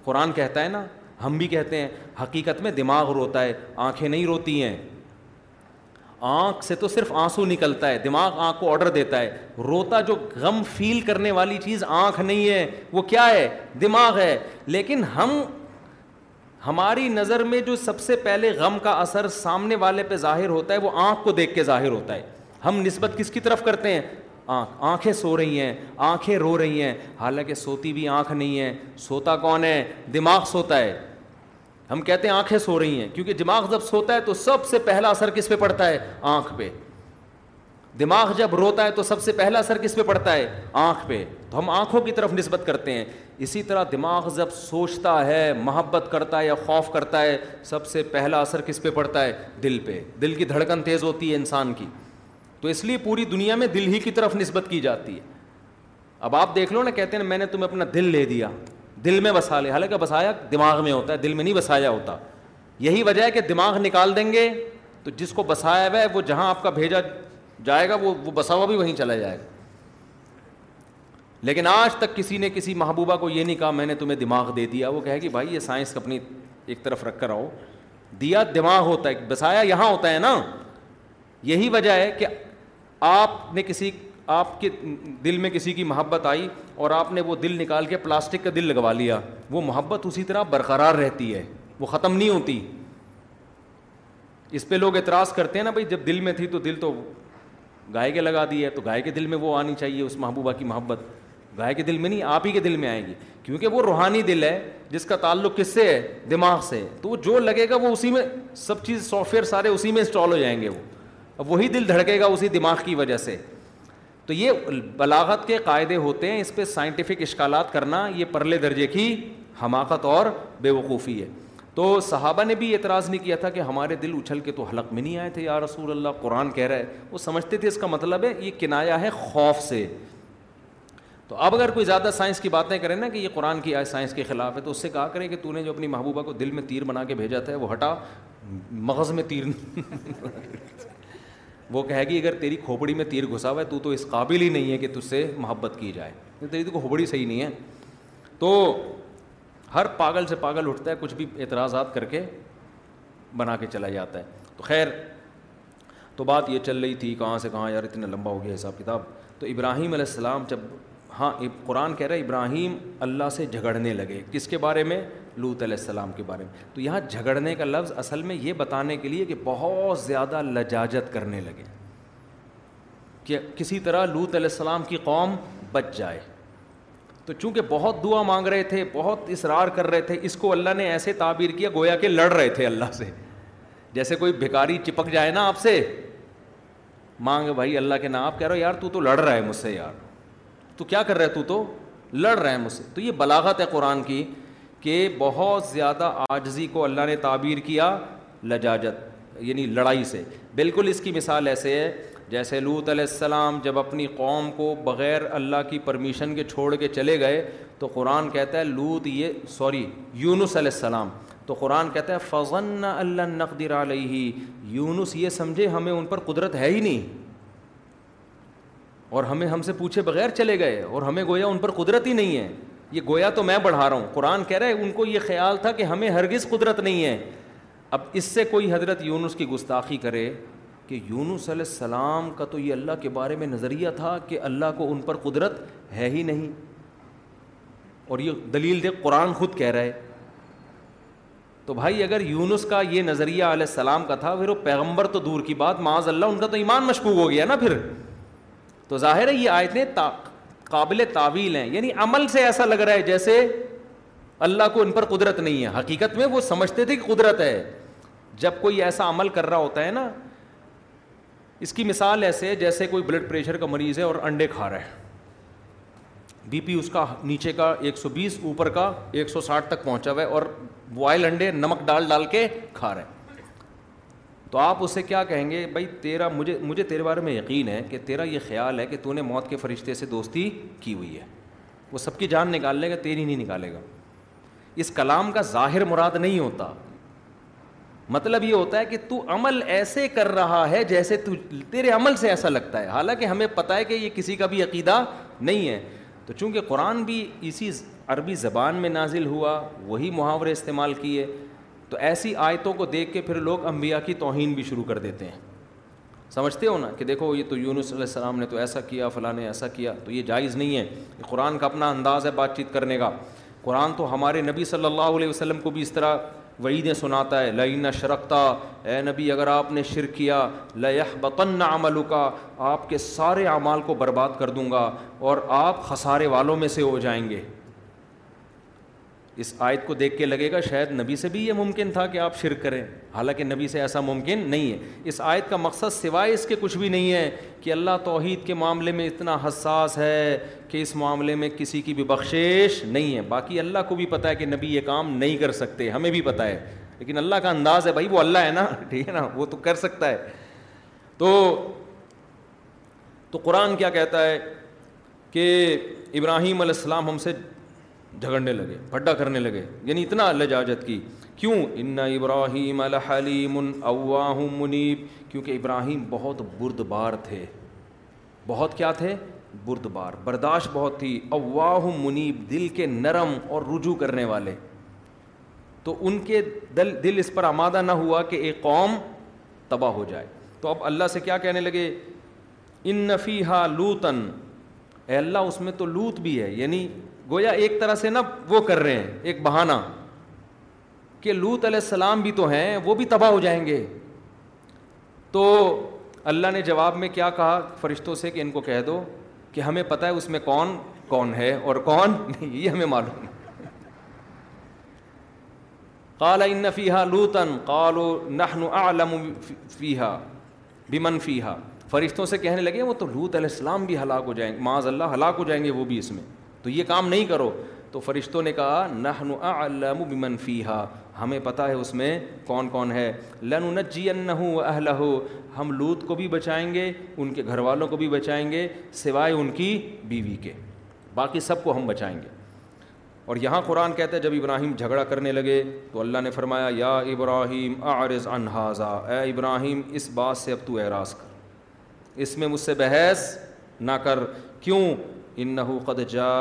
قرآن کہتا ہے نا ہم بھی کہتے ہیں حقیقت میں دماغ روتا ہے آنکھیں نہیں روتی ہیں آنکھ سے تو صرف آنسو نکلتا ہے دماغ آنکھ کو آڈر دیتا ہے روتا جو غم فیل کرنے والی چیز آنکھ نہیں ہے وہ کیا ہے دماغ ہے لیکن ہم ہماری نظر میں جو سب سے پہلے غم کا اثر سامنے والے پہ ظاہر ہوتا ہے وہ آنکھ کو دیکھ کے ظاہر ہوتا ہے ہم نسبت کس کی طرف کرتے ہیں آنکھ آنکھیں سو رہی ہیں آنکھیں رو رہی ہیں حالانکہ سوتی بھی آنکھ نہیں ہے سوتا کون ہے دماغ سوتا ہے ہم کہتے ہیں آنکھیں سو رہی ہیں کیونکہ دماغ جب سوتا ہے تو سب سے پہلا اثر کس پہ پڑتا ہے آنکھ پہ دماغ جب روتا ہے تو سب سے پہلا اثر کس پہ پڑتا ہے آنکھ پہ تو ہم آنکھوں کی طرف نسبت کرتے ہیں اسی طرح دماغ جب سوچتا ہے محبت کرتا ہے یا خوف کرتا ہے سب سے پہلا اثر کس پہ پڑتا ہے دل پہ دل کی دھڑکن تیز ہوتی ہے انسان کی تو اس لیے پوری دنیا میں دل ہی کی طرف نسبت کی جاتی ہے اب آپ دیکھ لو نا کہتے ہیں میں نے تمہیں اپنا دل لے دیا دل میں بسا لے حالانکہ بسایا دماغ میں ہوتا ہے دل میں نہیں بسایا ہوتا یہی وجہ ہے کہ دماغ نکال دیں گے تو جس کو بسایا ہوا ہے وہ جہاں آپ کا بھیجا جائے گا وہ وہ بسا ہوا بھی وہیں چلا جائے گا لیکن آج تک کسی نے کسی محبوبہ کو یہ نہیں کہا میں نے تمہیں دماغ دے دیا وہ کہے کہ بھائی یہ سائنس اپنی ایک طرف رکھ کر آؤ دیا دماغ ہوتا ہے بسایا یہاں ہوتا ہے نا یہی وجہ ہے کہ آپ نے کسی آپ کے دل میں کسی کی محبت آئی اور آپ نے وہ دل نکال کے پلاسٹک کا دل لگوا لیا وہ محبت اسی طرح برقرار رہتی ہے وہ ختم نہیں ہوتی اس پہ لوگ اعتراض کرتے ہیں نا بھائی جب دل میں تھی تو دل تو گائے کے لگا دی ہے تو گائے کے دل میں وہ آنی چاہیے اس محبوبہ کی محبت گائے کے دل میں نہیں آپ ہی کے دل میں آئے گی کیونکہ وہ روحانی دل ہے جس کا تعلق کس سے ہے دماغ سے تو وہ جو لگے گا وہ اسی میں سب چیز سافٹ ویئر سارے اسی میں انسٹال ہو جائیں گے وہ اب وہی دل دھڑکے گا اسی دماغ کی وجہ سے تو یہ بلاغت کے قاعدے ہوتے ہیں اس پہ سائنٹیفک اشکالات کرنا یہ پرلے درجے کی حماقت اور بے وقوفی ہے تو صحابہ نے بھی اعتراض نہیں کیا تھا کہ ہمارے دل اچھل کے تو حلق میں نہیں آئے تھے یا رسول اللہ قرآن کہہ رہا ہے وہ سمجھتے تھے اس کا مطلب ہے یہ کنایا ہے خوف سے تو اب اگر کوئی زیادہ سائنس کی باتیں کرے نا کہ یہ قرآن کی آئے سائنس کے خلاف ہے تو اس سے کہا کریں کہ تو نے جو اپنی محبوبہ کو دل میں تیر بنا کے بھیجا تھا وہ ہٹا مغز میں تیر وہ کہے گی اگر تیری کھوپڑی میں تیر گھسا ہوا ہے تو تو اس قابل ہی نہیں ہے کہ تجھ سے محبت کی جائے تیری تو کھوپڑی صحیح نہیں ہے تو ہر پاگل سے پاگل اٹھتا ہے کچھ بھی اعتراضات کر کے بنا کے چلا جاتا ہے تو خیر تو بات یہ چل رہی تھی کہاں سے کہاں یار اتنا لمبا ہو گیا حساب کتاب تو ابراہیم علیہ السلام جب ہاں قرآن کہہ رہا ہے ابراہیم اللہ سے جھگڑنے لگے کس کے بارے میں لوت علیہ السلام کے بارے میں تو یہاں جھگڑنے کا لفظ اصل میں یہ بتانے کے لیے کہ بہت زیادہ لجاجت کرنے لگے کہ کسی طرح لوت علیہ السلام کی قوم بچ جائے تو چونکہ بہت دعا مانگ رہے تھے بہت اصرار کر رہے تھے اس کو اللہ نے ایسے تعبیر کیا گویا کہ لڑ رہے تھے اللہ سے جیسے کوئی بھیکاری چپک جائے نا آپ سے مانگ بھائی اللہ کے نام آپ کہہ رہے ہو یار تو تو لڑ رہا ہے مجھ سے یار تو کیا کر رہے تو تو لڑ رہا ہے مجھ سے تو یہ بلاغت ہے قرآن کی کہ بہت زیادہ آجزی کو اللہ نے تعبیر کیا لجاجت یعنی لڑائی سے بالکل اس کی مثال ایسے ہے جیسے لوت علیہ السلام جب اپنی قوم کو بغیر اللہ کی پرمیشن کے چھوڑ کے چلے گئے تو قرآن کہتا ہے لوت یہ سوری یونس علیہ السلام تو قرآن کہتا ہے فضن اللہ نقدر علیہ یونس یہ سمجھے ہمیں ان پر قدرت ہے ہی نہیں اور ہمیں ہم سے پوچھے بغیر چلے گئے اور ہمیں گویا ان پر قدرت ہی نہیں ہے یہ گویا تو میں بڑھا رہا ہوں قرآن کہہ رہا ہے ان کو یہ خیال تھا کہ ہمیں ہرگز قدرت نہیں ہے اب اس سے کوئی حضرت یونس کی گستاخی کرے کہ یونس علیہ السلام کا تو یہ اللہ کے بارے میں نظریہ تھا کہ اللہ کو ان پر قدرت ہے ہی نہیں اور یہ دلیل دیکھ قرآن خود کہہ رہا ہے تو بھائی اگر یونس کا یہ نظریہ علیہ السلام کا تھا پھر وہ پیغمبر تو دور کی بات معاذ اللہ ان کا تو ایمان مشکوک ہو گیا نا پھر تو ظاہر ہے یہ آیتیں تا قابل تعویل ہیں یعنی عمل سے ایسا لگ رہا ہے جیسے اللہ کو ان پر قدرت نہیں ہے حقیقت میں وہ سمجھتے تھے کہ قدرت ہے جب کوئی ایسا عمل کر رہا ہوتا ہے نا اس کی مثال ایسے جیسے کوئی بلڈ پریشر کا مریض ہے اور انڈے کھا رہا ہے بی پی اس کا نیچے کا ایک سو بیس اوپر کا ایک سو ساٹھ تک پہنچا ہوا ہے اور بوائل انڈے نمک ڈال ڈال کے کھا رہے تو آپ اسے کیا کہیں گے بھائی تیرا مجھے مجھے تیرے بارے میں یقین ہے کہ تیرا یہ خیال ہے کہ تو نے موت کے فرشتے سے دوستی کی ہوئی ہے وہ سب کی جان نکال لے گا تیری نہیں نکالے گا اس کلام کا ظاہر مراد نہیں ہوتا مطلب یہ ہوتا ہے کہ تو عمل ایسے کر رہا ہے جیسے تو تیرے عمل سے ایسا لگتا ہے حالانکہ ہمیں پتہ ہے کہ یہ کسی کا بھی عقیدہ نہیں ہے تو چونکہ قرآن بھی اسی عربی زبان میں نازل ہوا وہی محاورے استعمال کیے تو ایسی آیتوں کو دیکھ کے پھر لوگ انبیاء کی توہین بھی شروع کر دیتے ہیں سمجھتے ہو نا کہ دیکھو یہ تو یونس علیہ السلام نے تو ایسا کیا فلاں نے ایسا کیا تو یہ جائز نہیں ہے کہ قرآن کا اپنا انداز ہے بات چیت کرنے کا قرآن تو ہمارے نبی صلی اللہ علیہ وسلم کو بھی اس طرح وعیدیں سناتا ہے لئی شرکتا اے نبی اگر آپ نے شر کیا لیہ بطن عمل کا آپ کے سارے اعمال کو برباد کر دوں گا اور آپ خسارے والوں میں سے ہو جائیں گے اس آیت کو دیکھ کے لگے گا شاید نبی سے بھی یہ ممکن تھا کہ آپ شرک کریں حالانکہ نبی سے ایسا ممکن نہیں ہے اس آیت کا مقصد سوائے اس کے کچھ بھی نہیں ہے کہ اللہ توحید کے معاملے میں اتنا حساس ہے کہ اس معاملے میں کسی کی بھی بخشیش نہیں ہے باقی اللہ کو بھی پتہ ہے کہ نبی یہ کام نہیں کر سکتے ہمیں بھی پتہ ہے لیکن اللہ کا انداز ہے بھائی وہ اللہ ہے نا ٹھیک ہے نا وہ تو کر سکتا ہے تو قرآن کیا کہتا ہے کہ ابراہیم علیہ السلام ہم سے جھگڑنے لگے بھڈا کرنے لگے یعنی اتنا لجاجت کی کیوں ان ابراہیم الحلیم اواہ منیب کیونکہ ابراہیم بہت برد بار تھے بہت کیا تھے برد بار برداشت بہت تھی اواہ منیب دل کے نرم اور رجوع کرنے والے تو ان کے دل دل اس پر آمادہ نہ ہوا کہ ایک قوم تباہ ہو جائے تو اب اللہ سے کیا کہنے لگے ان نفی ہا لوتن اے اللہ اس میں تو لوت بھی ہے یعنی گویا ایک طرح سے نا وہ کر رہے ہیں ایک بہانہ کہ لوت علیہ السلام بھی تو ہیں وہ بھی تباہ ہو جائیں گے تو اللہ نے جواب میں کیا کہا فرشتوں سے کہ ان کو کہہ دو کہ ہمیں پتہ ہے اس میں کون کون ہے اور کون نہیں یہ ہمیں معلوم ہے ان فیحہ لوتن قال و نہن علم فیحا بمن فیحا فرشتوں سے کہنے لگے وہ تو لوت علیہ السلام بھی ہلاک ہو جائیں گے معاذ اللہ ہلاک ہو جائیں گے وہ بھی اس میں تو یہ کام نہیں کرو تو فرشتوں نے کہا نہ بمن فیح ہمیں پتہ ہے اس میں کون کون ہے لَن جی انہوں اہ ہم لوت کو بھی بچائیں گے ان کے گھر والوں کو بھی بچائیں گے سوائے ان کی بیوی کے باقی سب کو ہم بچائیں گے اور یہاں قرآن کہتے ہیں جب ابراہیم جھگڑا کرنے لگے تو اللہ نے فرمایا یا ابراہیم آرز انحاظہ اے ابراہیم اس بات سے اب تو اعراض کر اس میں مجھ سے بحث نہ کر کیوں انہو جا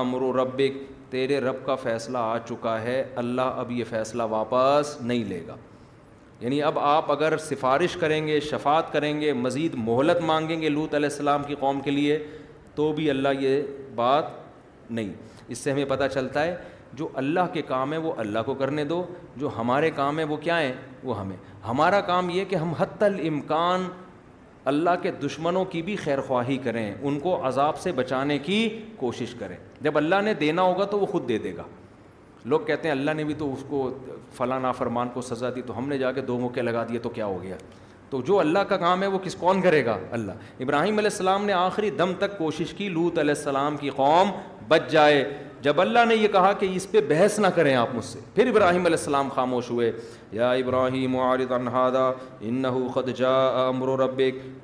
امر و ربق تیرے رب کا فیصلہ آ چکا ہے اللہ اب یہ فیصلہ واپس نہیں لے گا یعنی اب آپ اگر سفارش کریں گے شفات کریں گے مزید مہلت مانگیں گے لوت علیہ السلام کی قوم کے لیے تو بھی اللہ یہ بات نہیں اس سے ہمیں پتہ چلتا ہے جو اللہ کے کام ہے وہ اللہ کو کرنے دو جو ہمارے کام ہیں وہ کیا ہیں وہ ہمیں ہمارا کام یہ کہ ہم حتی الامکان اللہ کے دشمنوں کی بھی خیر خواہی کریں ان کو عذاب سے بچانے کی کوشش کریں جب اللہ نے دینا ہوگا تو وہ خود دے دے گا لوگ کہتے ہیں اللہ نے بھی تو اس کو فلاں فرمان کو سزا دی تو ہم نے جا کے دو موقعے لگا دیے تو کیا ہو گیا تو جو اللہ کا کام ہے وہ کس کون کرے گا اللہ ابراہیم علیہ السلام نے آخری دم تک کوشش کی لوت علیہ السلام کی قوم بچ جائے جب اللہ نے یہ کہا کہ اس پہ بحث نہ کریں آپ مجھ سے پھر ابراہیم علیہ السلام خاموش ہوئے یا ابراہیم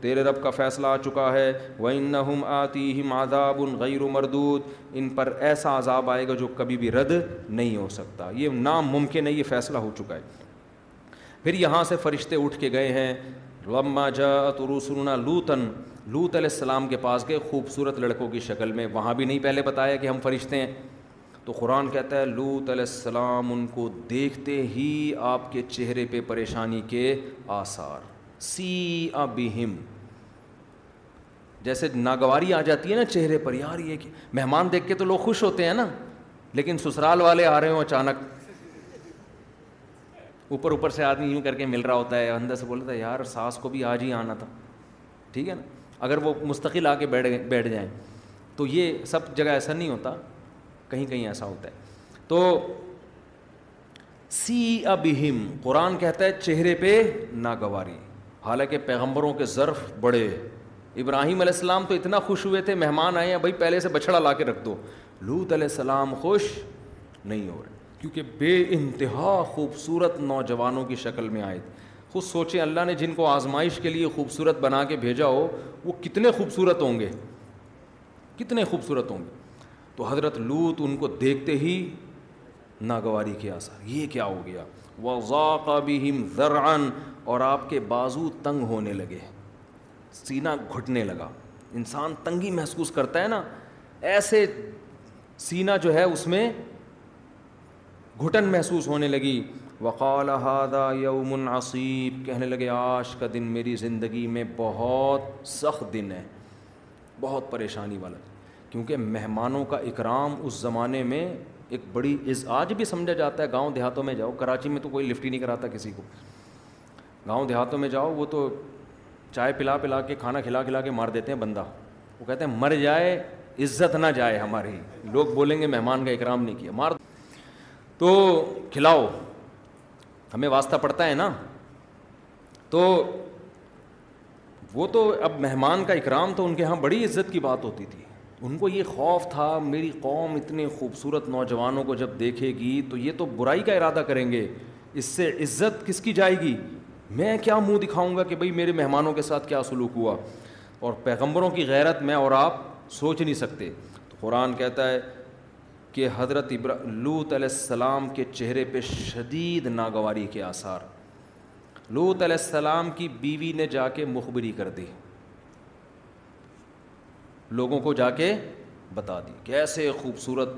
تیرے رب کا فیصلہ آ چکا ہے غیر مردود ان پر ایسا عذاب آئے گا جو کبھی بھی رد نہیں ہو سکتا یہ نام ممکن ہے یہ فیصلہ ہو چکا ہے پھر یہاں سے فرشتے اٹھ کے گئے ہیں لما جاءت تر لوتن لوت علیہ السلام کے پاس گئے خوبصورت لڑکوں کی شکل میں وہاں بھی نہیں پہلے بتایا کہ ہم فرشتے ہیں تو قرآن کہتا ہے لوت علیہ السلام ان کو دیکھتے ہی آپ کے چہرے پہ پریشانی کے آثار سی ابہم جیسے ناگواری آ جاتی ہے نا چہرے پر یار یہ کہ مہمان دیکھ کے تو لوگ خوش ہوتے ہیں نا لیکن سسرال والے آ رہے ہوں اچانک اوپر اوپر سے آدمی یوں کر کے مل رہا ہوتا ہے اندر سے بولتا ہے یار ساس کو بھی آج ہی آنا تھا ٹھیک ہے نا اگر وہ مستقل آ کے بیٹھ بیٹھ جائیں تو یہ سب جگہ ایسا نہیں ہوتا کہیں کہیں ایسا ہوتا ہے تو سی ابہم قرآن کہتا ہے چہرے پہ ناگواری حالانکہ پیغمبروں کے ظرف بڑے ابراہیم علیہ السلام تو اتنا خوش ہوئے تھے مہمان آئے ہیں بھائی پہلے سے بچھڑا لا کے رکھ دو لوت علیہ السلام خوش نہیں ہو رہے کیونکہ بے انتہا خوبصورت نوجوانوں کی شکل میں آئے تھے خود سوچیں اللہ نے جن کو آزمائش کے لیے خوبصورت بنا کے بھیجا ہو وہ کتنے خوبصورت ہوں گے کتنے خوبصورت ہوں گے تو حضرت لوت ان کو دیکھتے ہی ناگواری کے آثار یہ کیا ہو گیا وہ ذاقہ بھی اور آپ کے بازو تنگ ہونے لگے سینہ گھٹنے لگا انسان تنگی محسوس کرتا ہے نا ایسے سینہ جو ہے اس میں گھٹن محسوس ہونے لگی وقال ہدا یوم عصیب کہنے لگے آج کا دن میری زندگی میں بہت سخت دن ہے بہت پریشانی والا دن کیونکہ مہمانوں کا اکرام اس زمانے میں ایک بڑی عز آج بھی سمجھا جاتا ہے گاؤں دیہاتوں میں جاؤ کراچی میں تو کوئی لفٹ ہی نہیں کراتا کسی کو گاؤں دیہاتوں میں جاؤ وہ تو چائے پلا پلا کے کھانا کھلا کھلا کے مار دیتے ہیں بندہ وہ کہتے ہیں مر جائے عزت نہ جائے ہماری لوگ بولیں گے مہمان کا اکرام نہیں کیا مار تو کھلاؤ ہمیں واسطہ پڑتا ہے نا تو وہ تو اب مہمان کا اکرام تو ان کے یہاں بڑی عزت کی بات ہوتی تھی ان کو یہ خوف تھا میری قوم اتنے خوبصورت نوجوانوں کو جب دیکھے گی تو یہ تو برائی کا ارادہ کریں گے اس سے عزت کس کی جائے گی میں کیا منہ دکھاؤں گا کہ بھائی میرے مہمانوں کے ساتھ کیا سلوک ہوا اور پیغمبروں کی غیرت میں اور آپ سوچ نہیں سکتے تو قرآن کہتا ہے کہ حضرت ابرا لوت علیہ السلام کے چہرے پہ شدید ناگواری کے آثار لوت علیہ السلام کی بیوی نے جا کے مخبری کر دی لوگوں کو جا کے بتا دی کیسے خوبصورت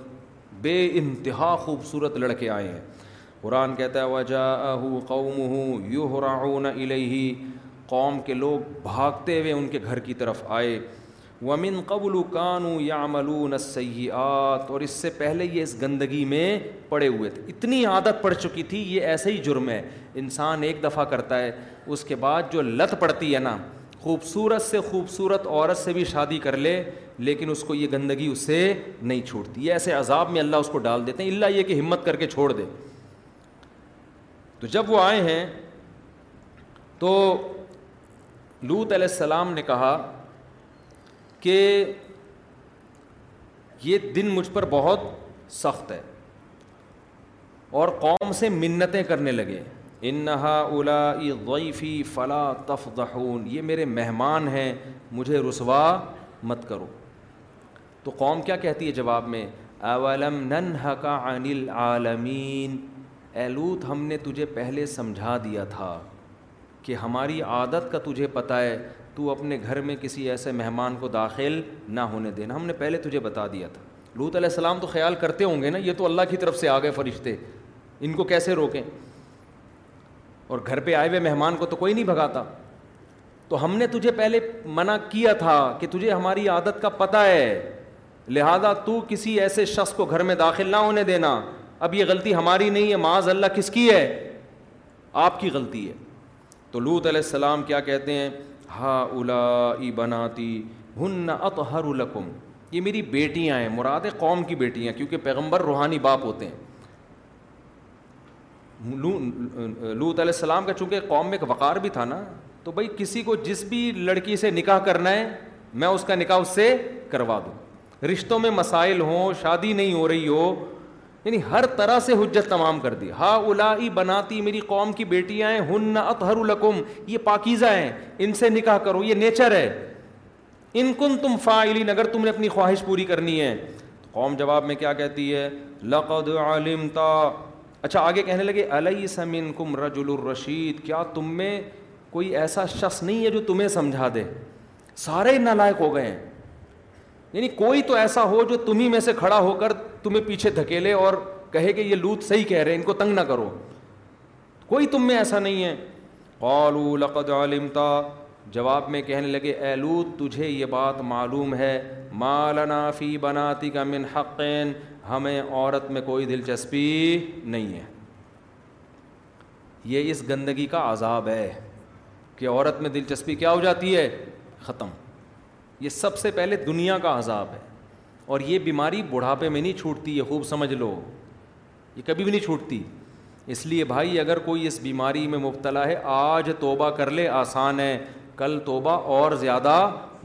بے انتہا خوبصورت لڑکے آئے ہیں قرآن کہتا ہے وجا قوم ہوں یو ہو قوم کے لوگ بھاگتے ہوئے ان کے گھر کی طرف آئے ومن قبل کانو یا ملون اور اس سے پہلے یہ اس گندگی میں پڑے ہوئے تھے اتنی عادت پڑ چکی تھی یہ ایسے ہی جرم ہے انسان ایک دفعہ کرتا ہے اس کے بعد جو لت پڑتی ہے نا خوبصورت سے خوبصورت عورت سے بھی شادی کر لے لیکن اس کو یہ گندگی اس سے نہیں چھوڑتی یہ ایسے عذاب میں اللہ اس کو ڈال دیتے ہیں اللہ یہ کہ ہمت کر کے چھوڑ دے تو جب وہ آئے ہیں تو لوت علیہ السلام نے کہا کہ یہ دن مجھ پر بہت سخت ہے اور قوم سے منتیں کرنے لگے انہا اولا غیفی فلاں تفظ یہ میرے مہمان ہیں مجھے رسوا مت کرو تو قوم کیا کہتی ہے جواب میں اولم نن حکا انلعالمین ایلوت ہم نے تجھے پہلے سمجھا دیا تھا کہ ہماری عادت کا تجھے پتہ ہے تو اپنے گھر میں کسی ایسے مہمان کو داخل نہ ہونے دینا ہم نے پہلے تجھے بتا دیا تھا لوت علیہ السلام تو خیال کرتے ہوں گے نا یہ تو اللہ کی طرف سے آ گئے فرشتے ان کو کیسے روکیں اور گھر پہ آئے ہوئے مہمان کو تو کوئی نہیں بھگاتا تو ہم نے تجھے پہلے منع کیا تھا کہ تجھے ہماری عادت کا پتہ ہے لہذا تو کسی ایسے شخص کو گھر میں داخل نہ ہونے دینا اب یہ غلطی ہماری نہیں ہے معاذ اللہ کس کی ہے آپ کی غلطی ہے تو لوت علیہ السلام کیا کہتے ہیں ہا الا بناتی ہن اطہر الکم یہ میری بیٹیاں ہیں مراد قوم کی بیٹیاں کیونکہ پیغمبر روحانی باپ ہوتے ہیں لوت علیہ السلام کا چونکہ قوم میں ایک وقار بھی تھا نا تو بھائی کسی کو جس بھی لڑکی سے نکاح کرنا ہے میں اس کا نکاح اس سے کروا دوں رشتوں میں مسائل ہوں شادی نہیں ہو رہی ہو یعنی ہر طرح سے حجت تمام کر دی ہا الا بناتی میری قوم کی بیٹیاں ہیں ہن اطہر القم یہ پاکیزہ ہیں ان سے نکاح کرو یہ نیچر ہے ان کن تم فائلین اگر تم نے اپنی خواہش پوری کرنی ہے قوم جواب میں کیا کہتی ہے لقد علمتا اچھا آگے کہنے لگے علیہ سمن کم رجول الرشید کیا تم میں کوئی ایسا شخص نہیں ہے جو تمہیں سمجھا دے سارے نالائق ہو گئے ہیں یعنی کوئی تو ایسا ہو جو تمہیں میں سے کھڑا ہو کر تمہیں پیچھے دھکیلے اور کہے کہ یہ لوت صحیح کہہ رہے ہیں ان کو تنگ نہ کرو کوئی تم میں ایسا نہیں ہے لقد علمتا جواب میں کہنے لگے اے لوت تجھے یہ بات معلوم ہے مالنا فی بناتی کا من حقین ہمیں عورت میں کوئی دلچسپی نہیں ہے یہ اس گندگی کا عذاب ہے کہ عورت میں دلچسپی کیا ہو جاتی ہے ختم یہ سب سے پہلے دنیا کا عذاب ہے اور یہ بیماری بڑھاپے میں نہیں چھوٹتی یہ خوب سمجھ لو یہ کبھی بھی نہیں چھوٹتی اس لیے بھائی اگر کوئی اس بیماری میں مبتلا ہے آج توبہ کر لے آسان ہے کل توبہ اور زیادہ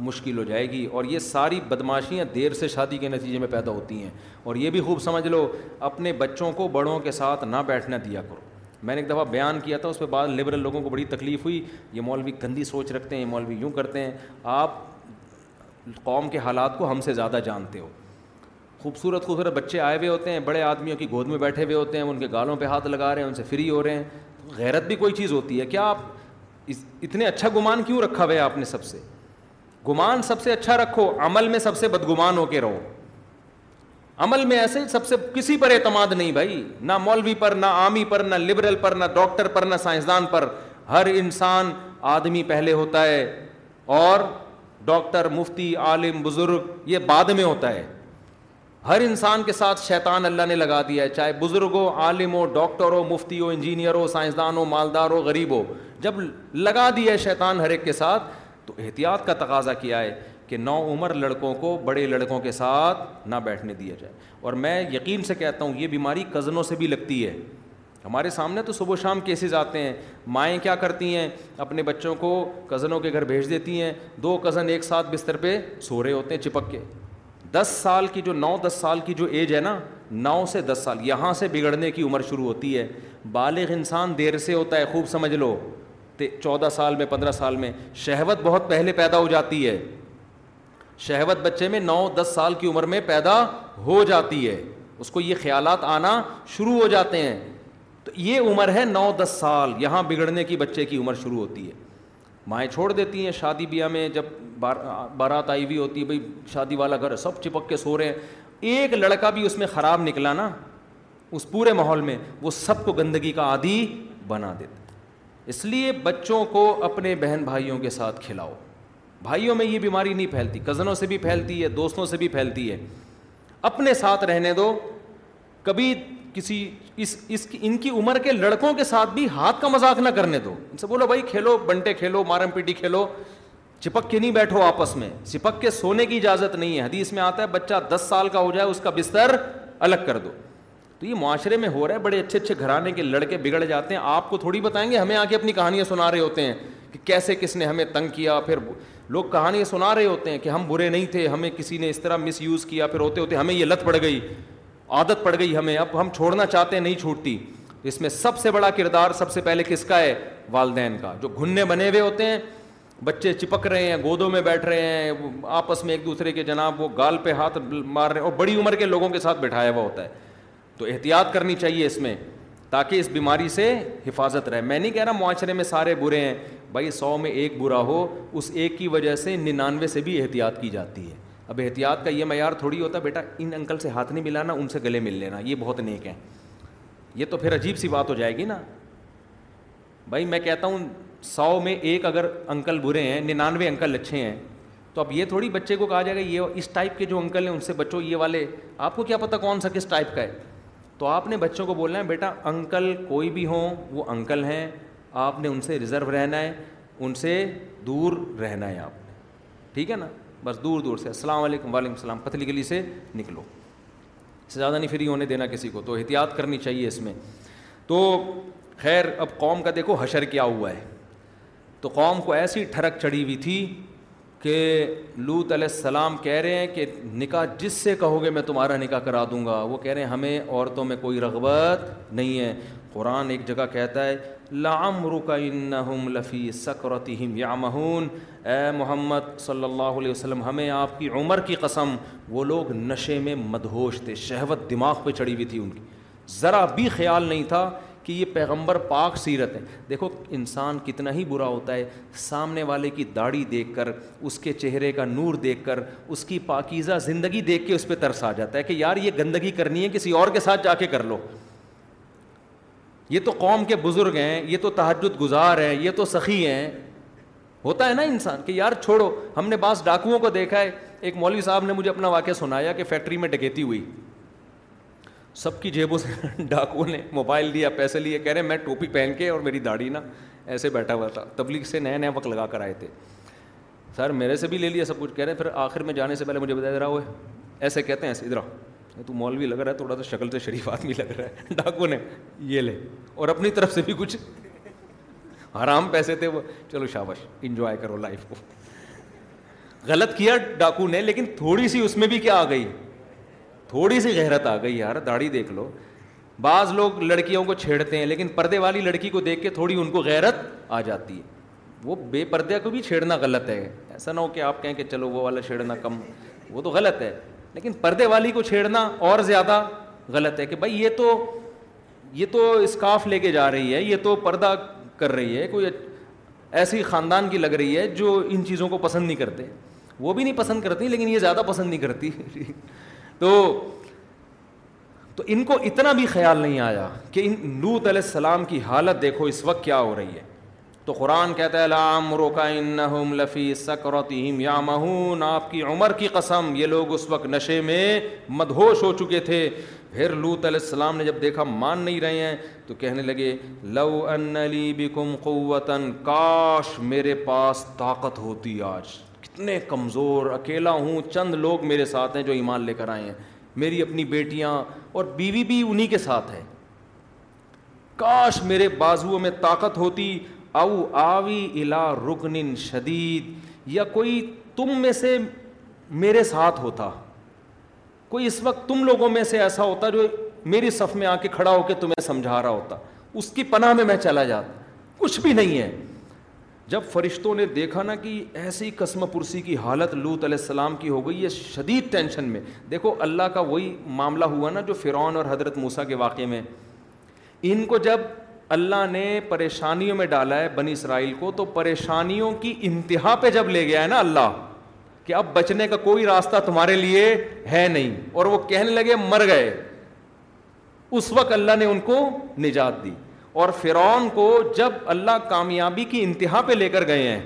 مشکل ہو جائے گی اور یہ ساری بدماشیاں دیر سے شادی کے نتیجے میں پیدا ہوتی ہیں اور یہ بھی خوب سمجھ لو اپنے بچوں کو بڑوں کے ساتھ نہ بیٹھنا دیا کرو میں نے ایک دفعہ بیان کیا تھا اس پہ بعد لبرل لوگوں کو بڑی تکلیف ہوئی یہ مولوی گندی سوچ رکھتے ہیں یہ مولوی یوں کرتے ہیں آپ قوم کے حالات کو ہم سے زیادہ جانتے ہو خوبصورت خوبصورت بچے آئے ہوئے ہوتے ہیں بڑے آدمیوں کی گود میں بیٹھے ہوئے ہوتے ہیں ان کے گالوں پہ ہاتھ لگا رہے ہیں ان سے فری ہو رہے ہیں غیرت بھی کوئی چیز ہوتی ہے کیا آپ اتنے اچھا گمان کیوں رکھا ہوا ہے آپ نے سب سے گمان سب سے اچھا رکھو عمل میں سب سے بدگمان ہو کے رہو عمل میں ایسے سب سے کسی پر اعتماد نہیں بھائی نہ مولوی پر نہ عامی پر نہ لبرل پر نہ ڈاکٹر پر نہ سائنسدان پر ہر انسان آدمی پہلے ہوتا ہے اور ڈاکٹر مفتی عالم بزرگ یہ بعد میں ہوتا ہے ہر انسان کے ساتھ شیطان اللہ نے لگا دیا ہے چاہے بزرگ ہو عالم ہو ڈاکٹر ہو مفتی ہو انجینئر ہو سائنسدان ہو مالدار ہو غریب ہو جب لگا دیا ہے شیطان ہر ایک کے ساتھ تو احتیاط کا تقاضا کیا ہے کہ نو عمر لڑکوں کو بڑے لڑکوں کے ساتھ نہ بیٹھنے دیا جائے اور میں یقین سے کہتا ہوں یہ بیماری کزنوں سے بھی لگتی ہے ہمارے سامنے تو صبح و شام کیسز آتے ہیں مائیں کیا کرتی ہیں اپنے بچوں کو کزنوں کے گھر بھیج دیتی ہیں دو کزن ایک ساتھ بستر پہ سو رہے ہوتے ہیں چپک کے دس سال کی جو نو دس سال کی جو ایج ہے نا نو سے دس سال یہاں سے بگڑنے کی عمر شروع ہوتی ہے بالغ انسان دیر سے ہوتا ہے خوب سمجھ لو چودہ سال میں پندرہ سال میں شہوت بہت پہلے پیدا ہو جاتی ہے شہوت بچے میں نو دس سال کی عمر میں پیدا ہو جاتی ہے اس کو یہ خیالات آنا شروع ہو جاتے ہیں یہ عمر ہے نو دس سال یہاں بگڑنے کی بچے کی عمر شروع ہوتی ہے مائیں چھوڑ دیتی ہیں شادی بیاہ میں جب بار بارات آئی ہوئی ہوتی ہے بھائی شادی والا گھر سب چپک کے سو رہے ہیں ایک لڑکا بھی اس میں خراب نکلا نا اس پورے ماحول میں وہ سب کو گندگی کا عادی بنا دیتا اس لیے بچوں کو اپنے بہن بھائیوں کے ساتھ کھلاؤ بھائیوں میں یہ بیماری نہیں پھیلتی کزنوں سے بھی پھیلتی ہے دوستوں سے بھی پھیلتی ہے اپنے ساتھ رہنے دو کبھی کسی اس اس کی ان کی عمر کے لڑکوں کے ساتھ بھی ہاتھ کا مذاق نہ کرنے دو ان سے بولو بھائی کھیلو بنٹے کھیلو مارم پیٹی کھیلو چپک کے نہیں بیٹھو آپس میں چپک کے سونے کی اجازت نہیں ہے حدیث میں آتا ہے بچہ دس سال کا ہو جائے اس کا بستر الگ کر دو تو یہ معاشرے میں ہو رہا ہے بڑے اچھے اچھے گھرانے کے لڑکے بگڑ جاتے ہیں آپ کو تھوڑی بتائیں گے ہمیں آ کے اپنی کہانیاں سنا رہے ہوتے ہیں کہ کیسے کس نے ہمیں تنگ کیا پھر لوگ کہانیاں سنا رہے ہوتے ہیں کہ ہم برے نہیں تھے ہمیں کسی نے اس طرح مس یوز کیا پھر ہوتے ہوتے ہمیں یہ لت پڑ گئی عادت پڑ گئی ہمیں اب ہم چھوڑنا چاہتے ہیں نہیں چھوٹتی اس میں سب سے بڑا کردار سب سے پہلے کس کا ہے والدین کا جو گھننے بنے ہوئے ہوتے ہیں بچے چپک رہے ہیں گودوں میں بیٹھ رہے ہیں آپس میں ایک دوسرے کے جناب وہ گال پہ ہاتھ مار رہے ہیں اور بڑی عمر کے لوگوں کے ساتھ بیٹھایا ہوا ہوتا ہے تو احتیاط کرنی چاہیے اس میں تاکہ اس بیماری سے حفاظت رہے میں نہیں کہہ رہا معاشرے میں سارے برے ہیں بھائی سو میں ایک برا ہو اس ایک کی وجہ سے ننانوے سے بھی احتیاط کی جاتی ہے اب احتیاط کا یہ معیار تھوڑی ہوتا بیٹا ان انکل سے ہاتھ نہیں ملانا ان سے گلے مل لینا یہ بہت نیک ہیں یہ تو پھر عجیب سی بات ہو جائے گی نا بھائی میں کہتا ہوں سو میں ایک اگر انکل برے ہیں ننانوے انکل اچھے ہیں تو اب یہ تھوڑی بچے کو کہا جائے گا یہ اس ٹائپ کے جو انکل ہیں ان سے بچوں یہ والے آپ کو کیا پتہ کون سا کس ٹائپ کا ہے تو آپ نے بچوں کو بولنا ہے بیٹا انکل کوئی بھی ہوں وہ انکل ہیں آپ نے ان سے ریزرو رہنا ہے ان سے دور رہنا ہے آپ ٹھیک ہے نا بس دور دور سے السلام علیکم وعلیکم السلام پتلی گلی سے نکلو اس سے زیادہ نہیں فری ہونے دینا کسی کو تو احتیاط کرنی چاہیے اس میں تو خیر اب قوم کا دیکھو حشر کیا ہوا ہے تو قوم کو ایسی ٹھڑک چڑھی ہوئی تھی کہ لوت علیہ السلام کہہ رہے ہیں کہ نکاح جس سے کہو گے میں تمہارا نکاح کرا دوں گا وہ کہہ رہے ہیں ہمیں عورتوں میں کوئی رغبت نہیں ہے قرآن ایک جگہ کہتا ہے لآم رم لفی ثرتیم یامون اے محمد صلی اللہ علیہ وسلم ہمیں آپ کی عمر کی قسم وہ لوگ نشے میں مدہوش تھے شہوت دماغ پہ چڑھی ہوئی تھی ان کی ذرا بھی خیال نہیں تھا کہ یہ پیغمبر پاک سیرت ہے دیکھو انسان کتنا ہی برا ہوتا ہے سامنے والے کی داڑھی دیکھ کر اس کے چہرے کا نور دیکھ کر اس کی پاکیزہ زندگی دیکھ کے اس پہ ترس آ جاتا ہے کہ یار یہ گندگی کرنی ہے کسی اور کے ساتھ جا کے کر لو یہ تو قوم کے بزرگ ہیں یہ تو تحجد گزار ہیں یہ تو سخی ہیں ہوتا ہے نا انسان کہ یار چھوڑو ہم نے بعض ڈاکوؤں کو دیکھا ہے ایک مولوی صاحب نے مجھے اپنا واقعہ سنایا کہ فیکٹری میں ڈکیتی ہوئی سب کی جیبوں سے ڈاکو نے موبائل دیا پیسے لیے کہہ رہے میں ٹوپی پہن کے اور میری داڑھی نا ایسے بیٹھا ہوا تھا تبلیغ سے نئے نئے وقت لگا کر آئے تھے سر میرے سے بھی لے لیا سب کچھ کہہ رہے ہیں پھر آخر میں جانے سے پہلے مجھے بتایا ذرا وہ ایسے کہتے ہیں ایسے ادھر تو مولوی بھی لگ رہا ہے تھوڑا سا شکل سے شریف آدمی لگ رہا ہے ڈاکو نے یہ لے اور اپنی طرف سے بھی کچھ حرام پیسے تھے وہ چلو شابش انجوائے کرو لائف کو غلط کیا ڈاکو نے لیکن تھوڑی سی اس میں بھی کیا آ گئی تھوڑی سی غیرت آ گئی یار داڑھی دیکھ لو بعض لوگ لڑکیوں کو چھیڑتے ہیں لیکن پردے والی لڑکی کو دیکھ کے تھوڑی ان کو غیرت آ جاتی ہے وہ بے پردے کو بھی چھیڑنا غلط ہے ایسا نہ ہو کہ آپ کہیں کہ چلو وہ والا چھیڑنا کم وہ تو غلط ہے لیکن پردے والی کو چھیڑنا اور زیادہ غلط ہے کہ بھائی یہ تو یہ تو اسکارف لے کے جا رہی ہے یہ تو پردہ کر رہی ہے کوئی ایسی خاندان کی لگ رہی ہے جو ان چیزوں کو پسند نہیں کرتے وہ بھی نہیں پسند کرتی لیکن یہ زیادہ پسند نہیں کرتی تو تو ان کو اتنا بھی خیال نہیں آیا کہ ان لوت علیہ السلام کی حالت دیکھو اس وقت کیا ہو رہی ہے تو قرآن کہتا ہے لام روکا انہم لفی سکرتیم یا مہون آپ کی عمر کی قسم یہ لوگ اس وقت نشے میں مدہوش ہو چکے تھے پھر لوت علیہ السلام نے جب دیکھا مان نہیں رہے ہیں تو کہنے لگے لو ان علی بکم قوتن کاش میرے پاس طاقت ہوتی آج کتنے کمزور اکیلا ہوں چند لوگ میرے ساتھ ہیں جو ایمان لے کر آئے ہیں میری اپنی بیٹیاں اور بیوی بھی انہی کے ساتھ ہے کاش میرے بازوؤں میں طاقت ہوتی او آوی الا رکن شدید یا کوئی تم میں سے میرے ساتھ ہوتا کوئی اس وقت تم لوگوں میں سے ایسا ہوتا جو میری صف میں آ کے کھڑا ہو کے تمہیں سمجھا رہا ہوتا اس کی پناہ میں میں چلا جاتا کچھ بھی نہیں ہے جب فرشتوں نے دیکھا نا کہ ایسی قسم پرسی کی حالت لوت علیہ السلام کی ہو گئی ہے شدید ٹینشن میں دیکھو اللہ کا وہی معاملہ ہوا نا جو فرعون اور حضرت موسیٰ کے واقعے میں ان کو جب اللہ نے پریشانیوں میں ڈالا ہے بنی اسرائیل کو تو پریشانیوں کی انتہا پہ جب لے گیا ہے نا اللہ کہ اب بچنے کا کوئی راستہ تمہارے لیے ہے نہیں اور وہ کہنے لگے مر گئے اس وقت اللہ نے ان کو نجات دی اور فرعون کو جب اللہ کامیابی کی انتہا پہ لے کر گئے ہیں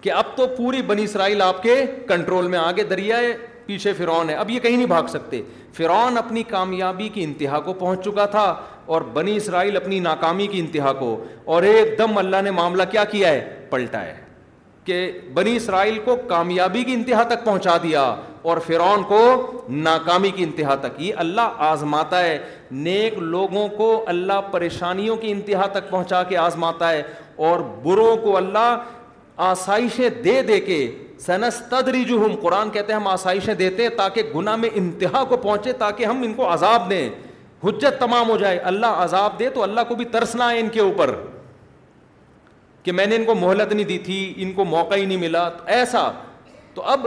کہ اب تو پوری بنی اسرائیل آپ کے کنٹرول میں آگے دریائے پیچھے فرعون ہے اب یہ کہیں نہیں بھاگ سکتے فرعون اپنی کامیابی کی انتہا کو پہنچ چکا تھا اور بنی اسرائیل اپنی ناکامی کی انتہا کو اور ایک دم اللہ نے معاملہ کیا کیا ہے پلٹا ہے کہ بنی اسرائیل کو کامیابی کی انتہا تک پہنچا دیا اور فرعون کو ناکامی کی انتہا تک یہ اللہ آزماتا ہے نیک لوگوں کو اللہ پریشانیوں کی انتہا تک پہنچا کے آزماتا ہے اور بروں کو اللہ آسائشیں دے دے کے سنس تدریجو ہم قرآن کہتے ہیں ہم آسائشیں دیتے تاکہ گناہ میں انتہا کو پہنچے تاکہ ہم ان کو عذاب دیں حجت تمام ہو جائے اللہ عذاب دے تو اللہ کو بھی ترس نہ آئے ان کے اوپر کہ میں نے ان کو مہلت نہیں دی تھی ان کو موقع ہی نہیں ملا ایسا تو اب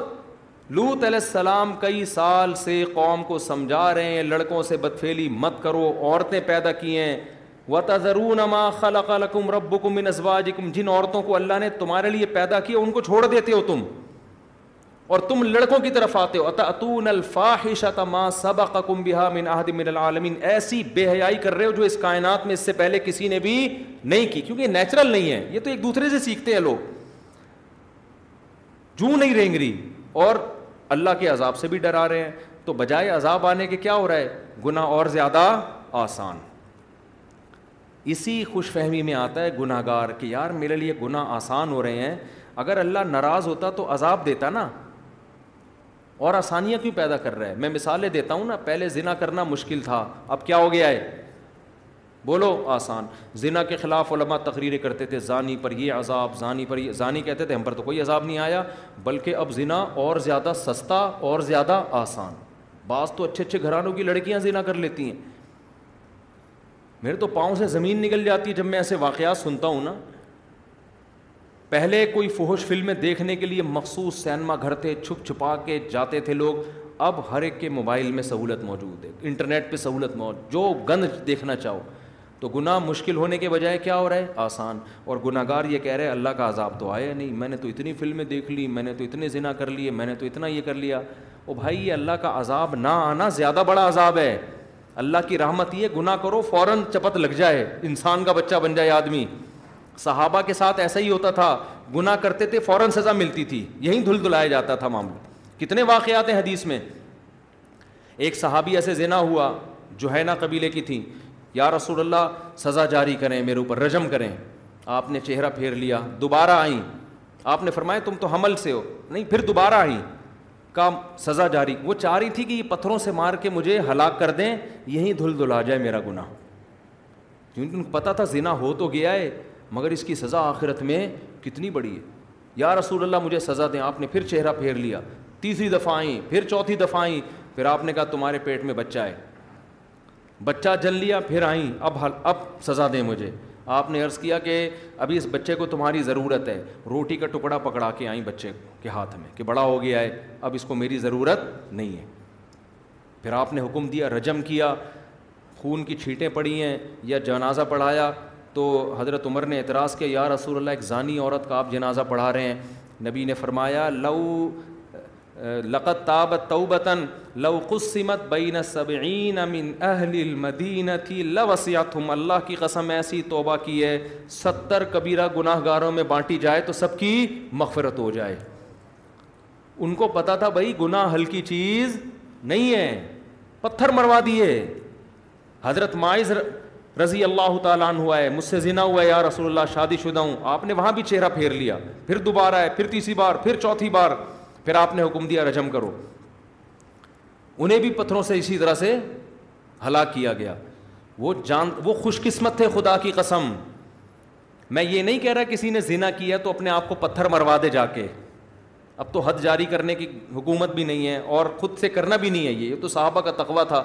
لوت علیہ السلام کئی سال سے قوم کو سمجھا رہے ہیں لڑکوں سے بدفیلی مت کرو عورتیں پیدا کی ہیں و ت ذرما خل قالقم رب ازواجکم جن عورتوں کو اللہ نے تمہارے لیے پیدا کیا ان کو چھوڑ دیتے ہو تم اور تم لڑکوں کی طرف آتے ہو اطا اتون الفا حش اتما صبا کم بحا من العالمین ایسی بے حیائی کر رہے ہو جو اس کائنات میں اس سے پہلے کسی نے بھی نہیں کی کیونکہ یہ نیچرل نہیں ہے یہ تو ایک دوسرے سے سیکھتے ہیں لوگ جو نہیں رینگری اور اللہ کے عذاب سے بھی ڈرا رہے ہیں تو بجائے عذاب آنے کے کیا ہو رہا ہے گناہ اور زیادہ آسان اسی خوش فہمی میں آتا ہے گناہ گار کہ یار میرے لیے گناہ آسان ہو رہے ہیں اگر اللہ ناراض ہوتا تو عذاب دیتا نا اور آسانیاں کیوں پیدا کر رہا ہے میں مثالیں دیتا ہوں نا پہلے ذنا کرنا مشکل تھا اب کیا ہو گیا ہے بولو آسان ذنا کے خلاف علماء تقریریں کرتے تھے زانی پر یہ عذاب زانی پر یہ زانی کہتے تھے ہم پر تو کوئی عذاب نہیں آیا بلکہ اب ذنا اور زیادہ سستا اور زیادہ آسان بعض تو اچھے اچھے گھرانوں کی لڑکیاں ذنا کر لیتی ہیں میرے تو پاؤں سے زمین نکل جاتی ہے جب میں ایسے واقعات سنتا ہوں نا پہلے کوئی فہوش فلمیں دیکھنے کے لیے مخصوص سینما گھر تھے چھپ چھپا کے جاتے تھے لوگ اب ہر ایک کے موبائل میں سہولت موجود ہے انٹرنیٹ پہ سہولت موجود جو گند دیکھنا چاہو تو گناہ مشکل ہونے کے بجائے کیا ہو رہا ہے آسان اور گناہ گار یہ کہہ رہے اللہ کا عذاب تو آیا نہیں میں نے تو اتنی فلمیں دیکھ لی میں نے تو اتنے ذنا کر لیے میں نے تو اتنا یہ کر لیا او بھائی یہ اللہ کا عذاب نہ آنا زیادہ بڑا عذاب ہے اللہ کی رحمت یہ گناہ کرو فوراً چپت لگ جائے انسان کا بچہ بن جائے آدمی صحابہ کے ساتھ ایسا ہی ہوتا تھا گناہ کرتے تھے فوراً سزا ملتی تھی یہی دھل دھلایا جاتا تھا معاملہ کتنے واقعات ہیں حدیث میں ایک صحابی ایسے زینا ہوا جو ہے نا قبیلے کی تھیں رسول اللہ سزا جاری کریں میرے اوپر رجم کریں آپ نے چہرہ پھیر لیا دوبارہ آئیں آپ نے فرمایا تم تو حمل سے ہو نہیں پھر دوبارہ آئیں کا سزا جاری وہ چاہ رہی تھی کہ یہ پتھروں سے مار کے مجھے ہلاک کر دیں یہیں دھل دھلا جائے میرا گناہ کیونکہ ان کو پتا تھا زنا ہو تو گیا ہے مگر اس کی سزا آخرت میں کتنی بڑی ہے یا رسول اللہ مجھے سزا دیں آپ نے پھر چہرہ پھیر لیا تیسری دفعہ آئیں پھر چوتھی دفعہ آئیں پھر آپ نے کہا تمہارے پیٹ میں بچہ ہے بچہ جل لیا پھر آئیں اب اب سزا دیں مجھے آپ نے عرض کیا کہ ابھی اس بچے کو تمہاری ضرورت ہے روٹی کا ٹکڑا پکڑا کے آئیں بچے کے ہاتھ میں کہ بڑا ہو گیا ہے اب اس کو میری ضرورت نہیں ہے پھر آپ نے حکم دیا رجم کیا خون کی چھیٹیں پڑی ہیں یا جنازہ پڑھایا تو حضرت عمر نے اعتراض کیا یا رسول اللہ ایک ضانی عورت کا آپ جنازہ پڑھا رہے ہیں نبی نے فرمایا لو تابت لو قسمت بین سبعین من اہل المدینہ تھی لسمت اللہ کی قسم ایسی توبہ کی ہے ستر کبیرہ گناہ گاروں میں بانٹی جائے تو سب کی مغفرت ہو جائے ان کو پتا تھا بھائی گناہ ہلکی چیز نہیں ہے پتھر مروا دیے حضرت مائز رضی اللہ تعالیٰ ہوا ہے مجھ سے زنا ہوا ہے یا رسول اللہ شادی شدہ ہوں آپ نے وہاں بھی چہرہ پھیر لیا پھر دوبارہ ہے پھر تیسری بار پھر چوتھی بار پھر آپ نے حکم دیا رجم کرو انہیں بھی پتھروں سے اسی طرح سے ہلاک کیا گیا وہ جان وہ خوش قسمت تھے خدا کی قسم میں یہ نہیں کہہ رہا کسی نے زینا کیا تو اپنے آپ کو پتھر مروا دے جا کے اب تو حد جاری کرنے کی حکومت بھی نہیں ہے اور خود سے کرنا بھی نہیں ہے یہ تو صحابہ کا تقوا تھا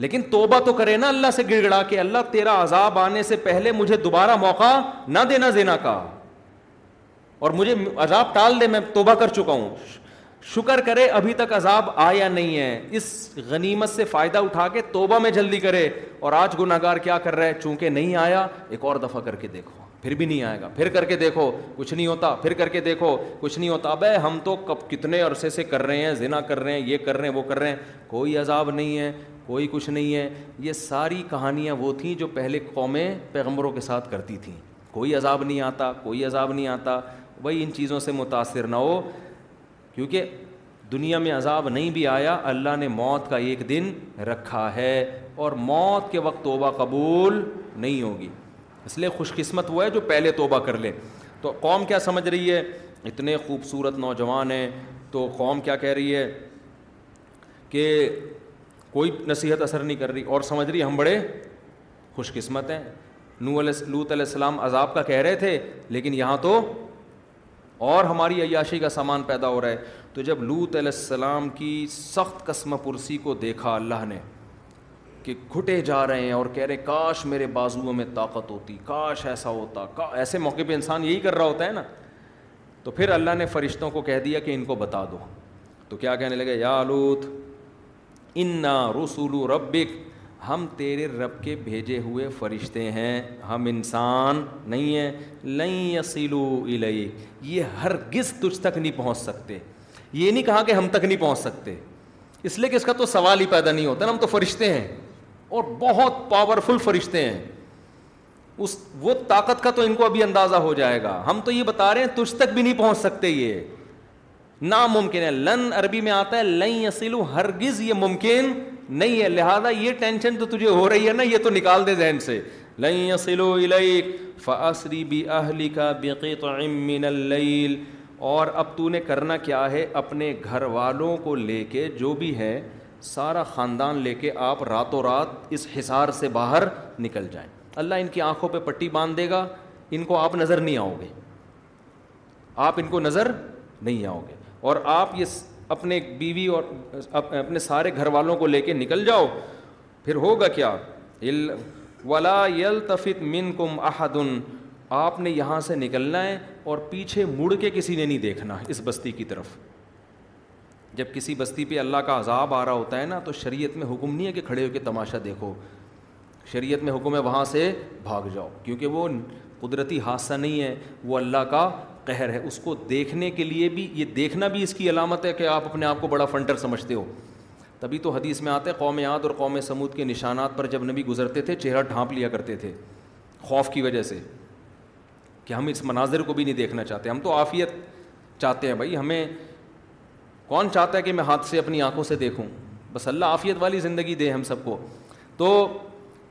لیکن توبہ تو کرے نا اللہ سے گڑ گڑا کے اللہ تیرا عذاب آنے سے پہلے مجھے دوبارہ موقع نہ دینا زینا کا اور مجھے عذاب ٹال دے میں توبہ کر چکا ہوں شکر کرے ابھی تک عذاب آیا نہیں ہے اس غنیمت سے فائدہ اٹھا کے توبہ میں جلدی کرے اور آج گناہ گار کیا کر رہا ہے چونکہ نہیں آیا ایک اور دفعہ کر کے دیکھو پھر بھی نہیں آئے گا پھر کر کے دیکھو کچھ نہیں ہوتا پھر کر کے دیکھو کچھ نہیں ہوتا اب ہم تو کب کتنے عرصے سے کر رہے ہیں زنا کر رہے ہیں یہ کر رہے ہیں وہ کر رہے ہیں کوئی عذاب نہیں ہے کوئی کچھ نہیں ہے یہ ساری کہانیاں وہ تھیں جو پہلے قومیں پیغمبروں کے ساتھ کرتی تھیں کوئی عذاب نہیں آتا کوئی عذاب نہیں آتا وہی ان چیزوں سے متاثر نہ ہو کیونکہ دنیا میں عذاب نہیں بھی آیا اللہ نے موت کا ایک دن رکھا ہے اور موت کے وقت توبہ قبول نہیں ہوگی اس لیے خوش قسمت وہ ہے جو پہلے توبہ کر لے تو قوم کیا سمجھ رہی ہے اتنے خوبصورت نوجوان ہیں تو قوم کیا کہہ رہی ہے کہ کوئی نصیحت اثر نہیں کر رہی اور سمجھ رہی ہم بڑے خوش قسمت ہیں نو علیہ لوت علیہ السلام عذاب کا کہہ رہے تھے لیکن یہاں تو اور ہماری عیاشی کا سامان پیدا ہو رہا ہے تو جب لوت علیہ السلام کی سخت قسم پرسی کو دیکھا اللہ نے کہ گھٹے جا رہے ہیں اور کہہ رہے کاش میرے بازوؤں میں طاقت ہوتی کاش ایسا ہوتا ایسے موقع پہ انسان یہی کر رہا ہوتا ہے نا تو پھر اللہ نے فرشتوں کو کہہ دیا کہ ان کو بتا دو تو کیا کہنے لگے یا لوت انا رسول رسولو ربک ہم تیرے رب کے بھیجے ہوئے فرشتے ہیں ہم انسان نہیں ہیں لئی یسیلو الئی یہ ہر گز تجھ تک نہیں پہنچ سکتے یہ نہیں کہا کہ ہم تک نہیں پہنچ سکتے اس لیے کہ اس کا تو سوال ہی پیدا نہیں ہوتا ہم تو فرشتے ہیں اور بہت پاورفل فرشتے ہیں اس وہ طاقت کا تو ان کو ابھی اندازہ ہو جائے گا ہم تو یہ بتا رہے ہیں تجھ تک بھی نہیں پہنچ سکتے یہ ناممکن ہے لن عربی میں آتا ہے لن یسلو ہرگز یہ ممکن نہیں ہے لہذا یہ ٹینشن تو تجھے ہو رہی ہے نا یہ تو نکال دے ذہن سے لن یسلو الیک فاسری بی اہل کا بے قی اور اب تو نے کرنا کیا ہے اپنے گھر والوں کو لے کے جو بھی ہے سارا خاندان لے کے آپ راتوں رات اس حصار سے باہر نکل جائیں اللہ ان کی آنکھوں پہ پٹی باندھ دے گا ان کو آپ نظر نہیں آؤ گے آپ ان کو نظر نہیں آؤ گے اور آپ یہ اپنے بیوی اور اپنے سارے گھر والوں کو لے کے نکل جاؤ پھر ہوگا کیا ولا یلتفت من کم احدن آپ نے یہاں سے نکلنا ہے اور پیچھے مڑ کے کسی نے نہیں دیکھنا ہے اس بستی کی طرف جب کسی بستی پہ اللہ کا عذاب آ رہا ہوتا ہے نا تو شریعت میں حکم نہیں ہے کہ کھڑے ہو کے تماشا دیکھو شریعت میں حکم ہے وہاں سے بھاگ جاؤ کیونکہ وہ قدرتی حادثہ نہیں ہے وہ اللہ کا قہر ہے اس کو دیکھنے کے لیے بھی یہ دیکھنا بھی اس کی علامت ہے کہ آپ اپنے آپ کو بڑا فنٹر سمجھتے ہو تبھی تو حدیث میں آتے قوم یاد اور قوم سمود کے نشانات پر جب نبی گزرتے تھے چہرہ ڈھانپ لیا کرتے تھے خوف کی وجہ سے کہ ہم اس مناظر کو بھی نہیں دیکھنا چاہتے ہم تو عافیت چاہتے ہیں بھائی ہمیں کون چاہتا ہے کہ میں ہاتھ سے اپنی آنکھوں سے دیکھوں بس اللہ عافیت والی زندگی دے ہم سب کو تو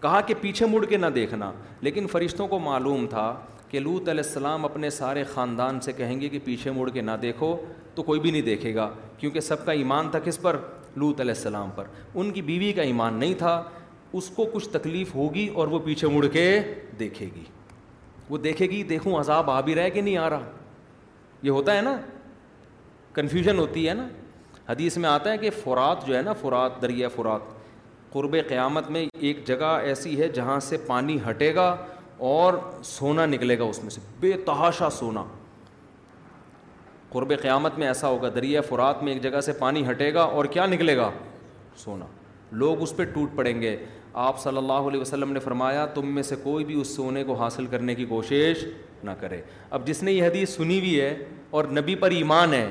کہا کہ پیچھے مڑ کے نہ دیکھنا لیکن فرشتوں کو معلوم تھا کہ لوت علیہ السلام اپنے سارے خاندان سے کہیں گے کہ پیچھے مڑ کے نہ دیکھو تو کوئی بھی نہیں دیکھے گا کیونکہ سب کا ایمان تھا کس پر لوت علیہ السلام پر ان کی بیوی کا ایمان نہیں تھا اس کو کچھ تکلیف ہوگی اور وہ پیچھے مڑ کے دیکھے گی وہ دیکھے گی دیکھوں عذاب آ بھی رہے کہ نہیں آ رہا یہ ہوتا ہے نا کنفیوژن ہوتی ہے نا حدیث میں آتا ہے کہ فرات جو ہے نا فرات دریا فرات قرب قیامت میں ایک جگہ ایسی ہے جہاں سے پانی ہٹے گا اور سونا نکلے گا اس میں سے بے تحاشا سونا قرب قیامت میں ایسا ہوگا دریا فرات میں ایک جگہ سے پانی ہٹے گا اور کیا نکلے گا سونا لوگ اس پہ ٹوٹ پڑیں گے آپ صلی اللہ علیہ وسلم نے فرمایا تم میں سے کوئی بھی اس سونے کو حاصل کرنے کی کوشش نہ کرے اب جس نے یہ حدیث سنی ہوئی ہے اور نبی پر ایمان ہے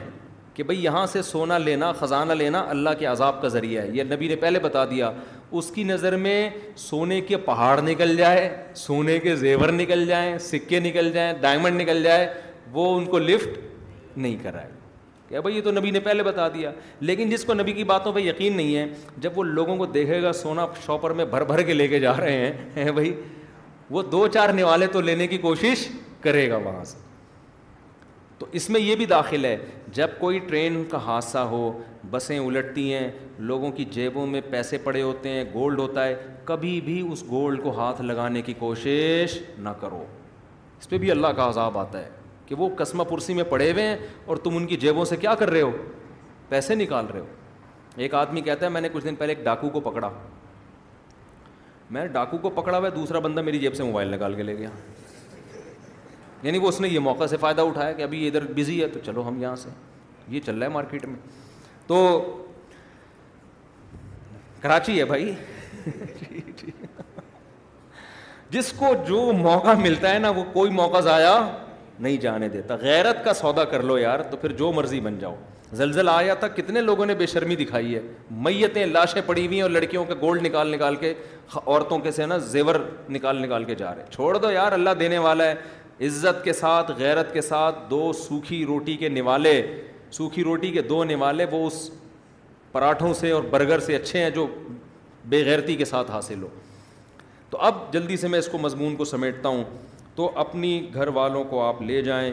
کہ بھئی یہاں سے سونا لینا خزانہ لینا اللہ کے عذاب کا ذریعہ ہے یہ نبی نے پہلے بتا دیا اس کی نظر میں سونے کے پہاڑ نکل جائے سونے کے زیور نکل جائیں سکے نکل جائیں ڈائمنڈ نکل جائے وہ ان کو لفٹ نہیں کرائے کہ بھائی یہ تو نبی نے پہلے بتا دیا لیکن جس کو نبی کی باتوں پہ یقین نہیں ہے جب وہ لوگوں کو دیکھے گا سونا شاپر میں بھر بھر کے لے کے جا رہے ہیں بھائی وہ دو چار نوالے تو لینے کی کوشش کرے گا وہاں سے تو اس میں یہ بھی داخل ہے جب کوئی ٹرین کا حادثہ ہو بسیں الٹتی ہیں لوگوں کی جیبوں میں پیسے پڑے ہوتے ہیں گولڈ ہوتا ہے کبھی بھی اس گولڈ کو ہاتھ لگانے کی کوشش نہ کرو اس پہ بھی اللہ کا عذاب آتا ہے کہ وہ قسمہ پرسی میں پڑے ہوئے ہیں اور تم ان کی جیبوں سے کیا کر رہے ہو پیسے نکال رہے ہو ایک آدمی کہتا ہے میں نے کچھ دن پہلے ایک ڈاکو کو پکڑا میں نے ڈاکو کو پکڑا ہوا دوسرا بندہ میری جیب سے موبائل نکال کے لے گیا یعنی وہ اس نے یہ موقع سے فائدہ اٹھایا کہ ابھی ادھر بزی ہے تو چلو ہم یہاں سے یہ چل رہا ہے مارکیٹ میں تو کراچی ہے بھائی جس کو جو موقع ملتا ہے نا وہ کوئی موقع ضائع نہیں جانے دیتا غیرت کا سودا کر لو یار تو پھر جو مرضی بن جاؤ زلزل آیا تھا کتنے لوگوں نے بے شرمی دکھائی ہے میتیں لاشیں پڑی ہوئی ہیں اور لڑکیوں کا گولڈ نکال نکال کے عورتوں کے سے نا زیور نکال نکال کے جا رہے چھوڑ دو یار اللہ دینے والا ہے عزت کے ساتھ غیرت کے ساتھ دو سوکھی روٹی کے نوالے سوکھی روٹی کے دو نوالے وہ اس پراٹھوں سے اور برگر سے اچھے ہیں جو بے غیرتی کے ساتھ حاصل ہو تو اب جلدی سے میں اس کو مضمون کو سمیٹتا ہوں تو اپنی گھر والوں کو آپ لے جائیں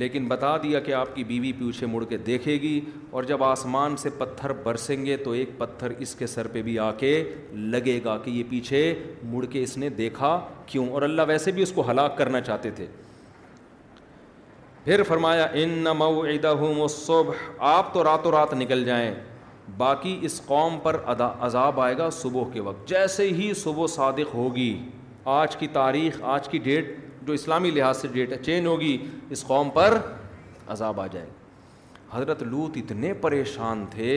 لیکن بتا دیا کہ آپ کی بیوی پیچھے مڑ کے دیکھے گی اور جب آسمان سے پتھر برسیں گے تو ایک پتھر اس کے سر پہ بھی آ کے لگے گا کہ یہ پیچھے مڑ کے اس نے دیکھا کیوں اور اللہ ویسے بھی اس کو ہلاک کرنا چاہتے تھے پھر فرمایا ان نہ مئو و ہوں آپ تو رات و رات نکل جائیں باقی اس قوم پر عذاب آئے گا صبح کے وقت جیسے ہی صبح صادق ہوگی آج کی تاریخ آج کی ڈیٹ جو اسلامی لحاظ سے ڈیٹ چینج ہوگی اس قوم پر عذاب آ جائے حضرت لوت اتنے پریشان تھے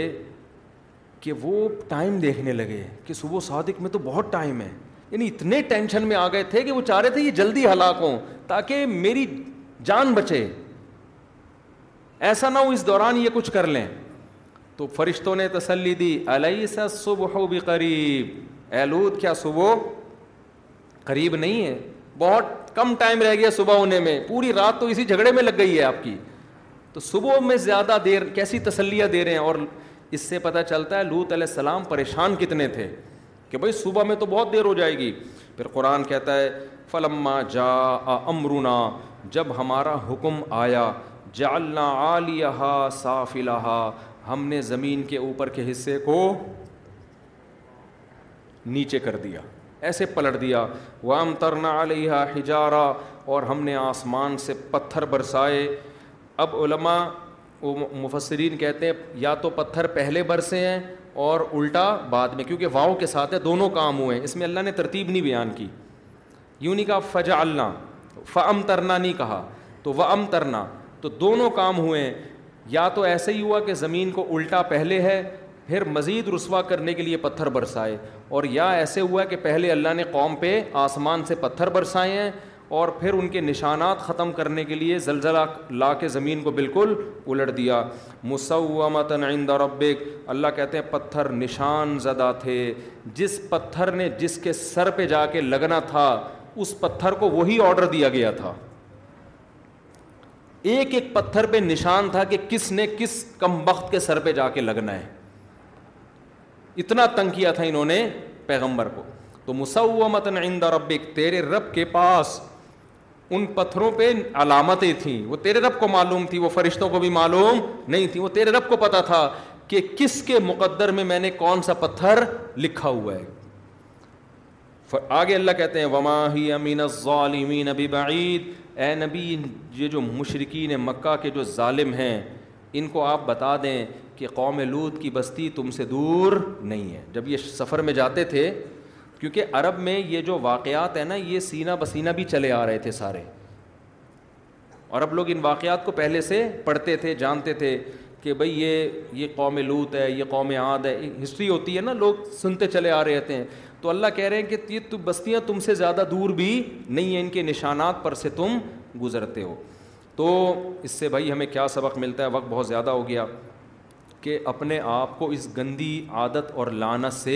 کہ وہ ٹائم دیکھنے لگے کہ صبح صادق میں تو بہت ٹائم ہے یعنی اتنے ٹینشن میں آ گئے تھے کہ وہ چاہ رہے تھے یہ جلدی ہلاک ہوں تاکہ میری جان بچے ایسا نہ ہو اس دوران یہ کچھ کر لیں تو فرشتوں نے تسلی دی علیہ سا صبح قریب لوت کیا صبح قریب نہیں ہے بہت کم ٹائم رہ گیا صبح ہونے میں پوری رات تو اسی جھگڑے میں لگ گئی ہے آپ کی تو صبح میں زیادہ دیر کیسی تسلیہ دے رہے ہیں اور اس سے پتہ چلتا ہے لوت علیہ السلام پریشان کتنے تھے کہ بھائی صبح میں تو بہت دیر ہو جائے گی پھر قرآن کہتا ہے فلما جا امرنا جب ہمارا حکم آیا جالنا عالیہ صاف ہم نے زمین کے اوپر کے حصے کو نیچے کر دیا ایسے پلٹ دیا وہ ام ترنا علیہ ہجارہ اور ہم نے آسمان سے پتھر برسائے اب علماء مفسرین کہتے ہیں یا تو پتھر پہلے برسے ہیں اور الٹا بعد میں کیونکہ واؤ کے ساتھ ہے دونوں کام ہوئے ہیں اس میں اللہ نے ترتیب نہیں بیان کی یوں نہیں کہا فجا اللہ ف ترنا نہیں کہا تو وہ ام ترنا تو دونوں کام ہوئے ہیں یا تو ایسے ہی ہوا کہ زمین کو الٹا پہلے ہے پھر مزید رسوا کرنے کے لیے پتھر برسائے اور یا ایسے ہوا کہ پہلے اللہ نے قوم پہ آسمان سے پتھر برسائے ہیں اور پھر ان کے نشانات ختم کرنے کے لیے زلزلہ لا کے زمین کو بالکل الٹ دیا مصعو عند ربک اللہ کہتے ہیں پتھر نشان زدہ تھے جس پتھر نے جس کے سر پہ جا کے لگنا تھا اس پتھر کو وہی آڈر دیا گیا تھا ایک ایک پتھر پہ نشان تھا کہ کس نے کس کم وقت کے سر پہ جا کے لگنا ہے اتنا تنگ کیا تھا انہوں نے پیغمبر کو تو مسمت تیرے رب کے پاس ان پتھروں پہ علامتیں تھیں وہ تیرے رب کو معلوم تھی وہ فرشتوں کو بھی معلوم نہیں تھی وہ تیرے رب کو پتا تھا کہ کس کے مقدر میں میں نے کون سا پتھر لکھا ہوا ہے آگے اللہ کہتے ہیں وما ہی امین ابی بعید اے نبی یہ جو مشرقین مکہ کے جو ظالم ہیں ان کو آپ بتا دیں کہ قوم لود کی بستی تم سے دور نہیں ہے جب یہ سفر میں جاتے تھے کیونکہ عرب میں یہ جو واقعات ہیں نا یہ سینہ بسینہ بھی چلے آ رہے تھے سارے اور اب لوگ ان واقعات کو پہلے سے پڑھتے تھے جانتے تھے کہ بھائی یہ یہ قوم لوت ہے یہ قوم عاد ہے ہسٹری ہوتی ہے نا لوگ سنتے چلے آ رہے تھے تو اللہ کہہ رہے ہیں کہ یہ بستیاں تم سے زیادہ دور بھی نہیں ہیں ان کے نشانات پر سے تم گزرتے ہو تو اس سے بھائی ہمیں کیا سبق ملتا ہے وقت بہت زیادہ ہو گیا کہ اپنے آپ کو اس گندی عادت اور لانت سے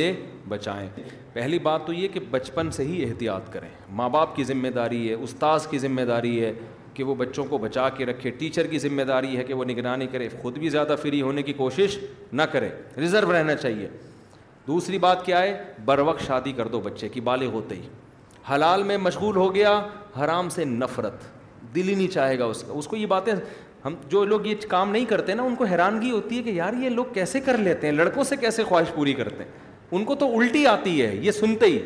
بچائیں پہلی بات تو یہ کہ بچپن سے ہی احتیاط کریں ماں باپ کی ذمہ داری ہے استاذ کی ذمہ داری ہے کہ وہ بچوں کو بچا کے رکھے ٹیچر کی ذمہ داری ہے کہ وہ نگرانی کرے خود بھی زیادہ فری ہونے کی کوشش نہ کرے ریزرو رہنا چاہیے دوسری بات کیا ہے بر وقت شادی کر دو بچے کی بالغ ہوتے ہی حلال میں مشغول ہو گیا حرام سے نفرت دل ہی نہیں چاہے گا اس کا اس کو یہ باتیں ہم جو لوگ یہ کام نہیں کرتے نا ان کو حیرانگی ہوتی ہے کہ یار یہ لوگ کیسے کر لیتے ہیں لڑکوں سے کیسے خواہش پوری کرتے ہیں ان کو تو الٹی آتی ہے یہ سنتے ہی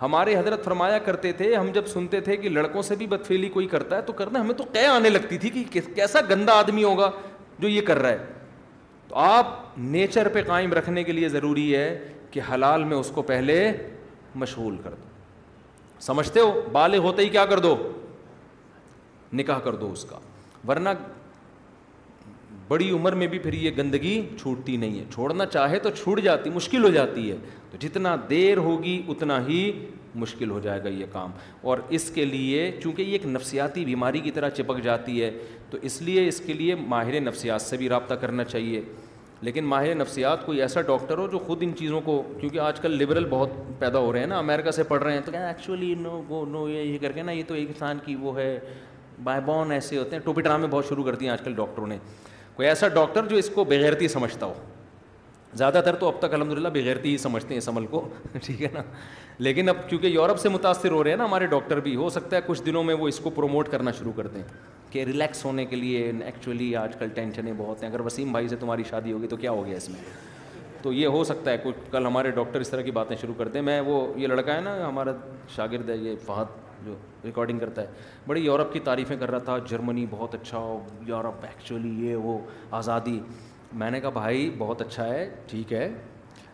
ہمارے حضرت فرمایا کرتے تھے ہم جب سنتے تھے کہ لڑکوں سے بھی بدفیلی کوئی کرتا ہے تو کرنا ہمیں تو قے آنے لگتی تھی کہ کیسا گندا آدمی ہوگا جو یہ کر رہا ہے تو آپ نیچر پہ قائم رکھنے کے لیے ضروری ہے کہ حلال میں اس کو پہلے مشغول کر دو سمجھتے ہو بالغ ہوتے ہی کیا کر دو نکاح کر دو اس کا ورنہ بڑی عمر میں بھی پھر یہ گندگی چھوٹتی نہیں ہے چھوڑنا چاہے تو چھوٹ جاتی مشکل ہو جاتی ہے تو جتنا دیر ہوگی اتنا ہی مشکل ہو جائے گا یہ کام اور اس کے لیے چونکہ یہ ایک نفسیاتی بیماری کی طرح چپک جاتی ہے تو اس لیے اس کے لیے ماہر نفسیات سے بھی رابطہ کرنا چاہیے لیکن ماہر نفسیات کوئی ایسا ڈاکٹر ہو جو خود ان چیزوں کو کیونکہ آج کل لبرل بہت پیدا ہو رہے ہیں نا امریکہ سے پڑھ رہے ہیں تو کہنا ایکچولی وہ نو یہ کر کے نا یہ تو ایک انسان کی وہ ہے بائی بون ایسے ہوتے ہیں ٹوپی ڈرامے بہت شروع کر دیے آج کل ڈاکٹروں نے کوئی ایسا ڈاکٹر جو اس کو بغیرتی سمجھتا ہو زیادہ تر تو اب تک الحمد للہ بغیرتی ہی سمجھتے ہیں اس عمل کو ٹھیک ہے نا لیکن اب کیونکہ یورپ سے متاثر ہو رہے ہیں نا ہمارے ڈاکٹر بھی ہو سکتا ہے کچھ دنوں میں وہ اس کو پروموٹ کرنا شروع کر دیں کہ ریلیکس ہونے کے لیے ایکچولی آج کل ٹینشنیں بہت ہیں اگر وسیم بھائی سے تمہاری شادی ہوگی تو کیا ہو گیا اس میں تو یہ ہو سکتا ہے کچھ کل ہمارے ڈاکٹر اس طرح کی باتیں شروع کر دیں میں وہ یہ لڑکا ہے نا ہمارا شاگرد ہے یہ فہد جو ریکارڈنگ کرتا ہے بڑی یورپ کی تعریفیں کر رہا تھا جرمنی بہت اچھا ہو یورپ ایکچولی یہ وہ آزادی میں نے کہا بھائی بہت اچھا ہے ٹھیک ہے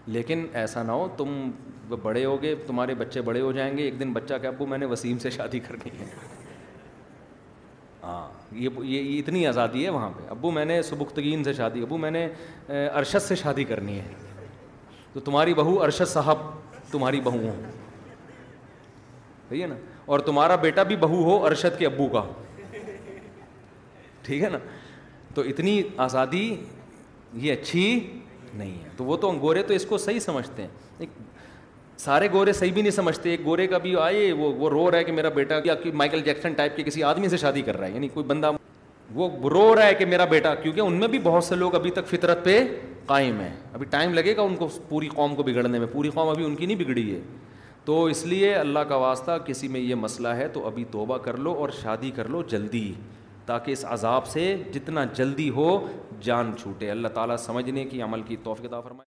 لیکن ایسا نہ ہو تم بڑے ہو گے تمہارے بچے بڑے ہو جائیں گے ایک دن بچہ کہ ابو میں نے وسیم سے شادی کرنی ہے ہاں یہ یہ اتنی آزادی ہے وہاں پہ ابو میں نے سبختگین سے شادی ابو میں نے ارشد سے شادی کرنی ہے تو تمہاری بہو ارشد صاحب تمہاری بہو ہوں صحیح ہے نا اور تمہارا بیٹا بھی بہو ہو ارشد کے ابو کا ٹھیک ہے نا تو اتنی آزادی یہ اچھی نہیں ہے تو وہ تو گورے تو اس کو صحیح سمجھتے ہیں سارے گورے صحیح بھی نہیں سمجھتے ایک گورے کا بھی آئے وہ وہ رو رہا ہے کہ میرا بیٹا کیا کہ مائیکل جیکسن ٹائپ کے کسی آدمی سے شادی کر رہا ہے یعنی کوئی بندہ وہ رو رہا ہے کہ میرا بیٹا کیونکہ ان میں بھی بہت سے لوگ ابھی تک فطرت پہ قائم ہیں ابھی ٹائم لگے گا ان کو پوری قوم کو بگڑنے میں پوری قوم ابھی ان کی نہیں بگڑی ہے تو اس لیے اللہ کا واسطہ کسی میں یہ مسئلہ ہے تو ابھی توبہ کر لو اور شادی کر لو جلدی تاکہ اس عذاب سے جتنا جلدی ہو جان چھوٹے اللہ تعالیٰ سمجھنے کی عمل کی توفیق عطا فرمائے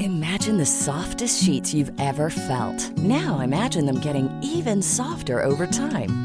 Imagine the softest sheets you've ever felt. Now imagine them getting even softer over time.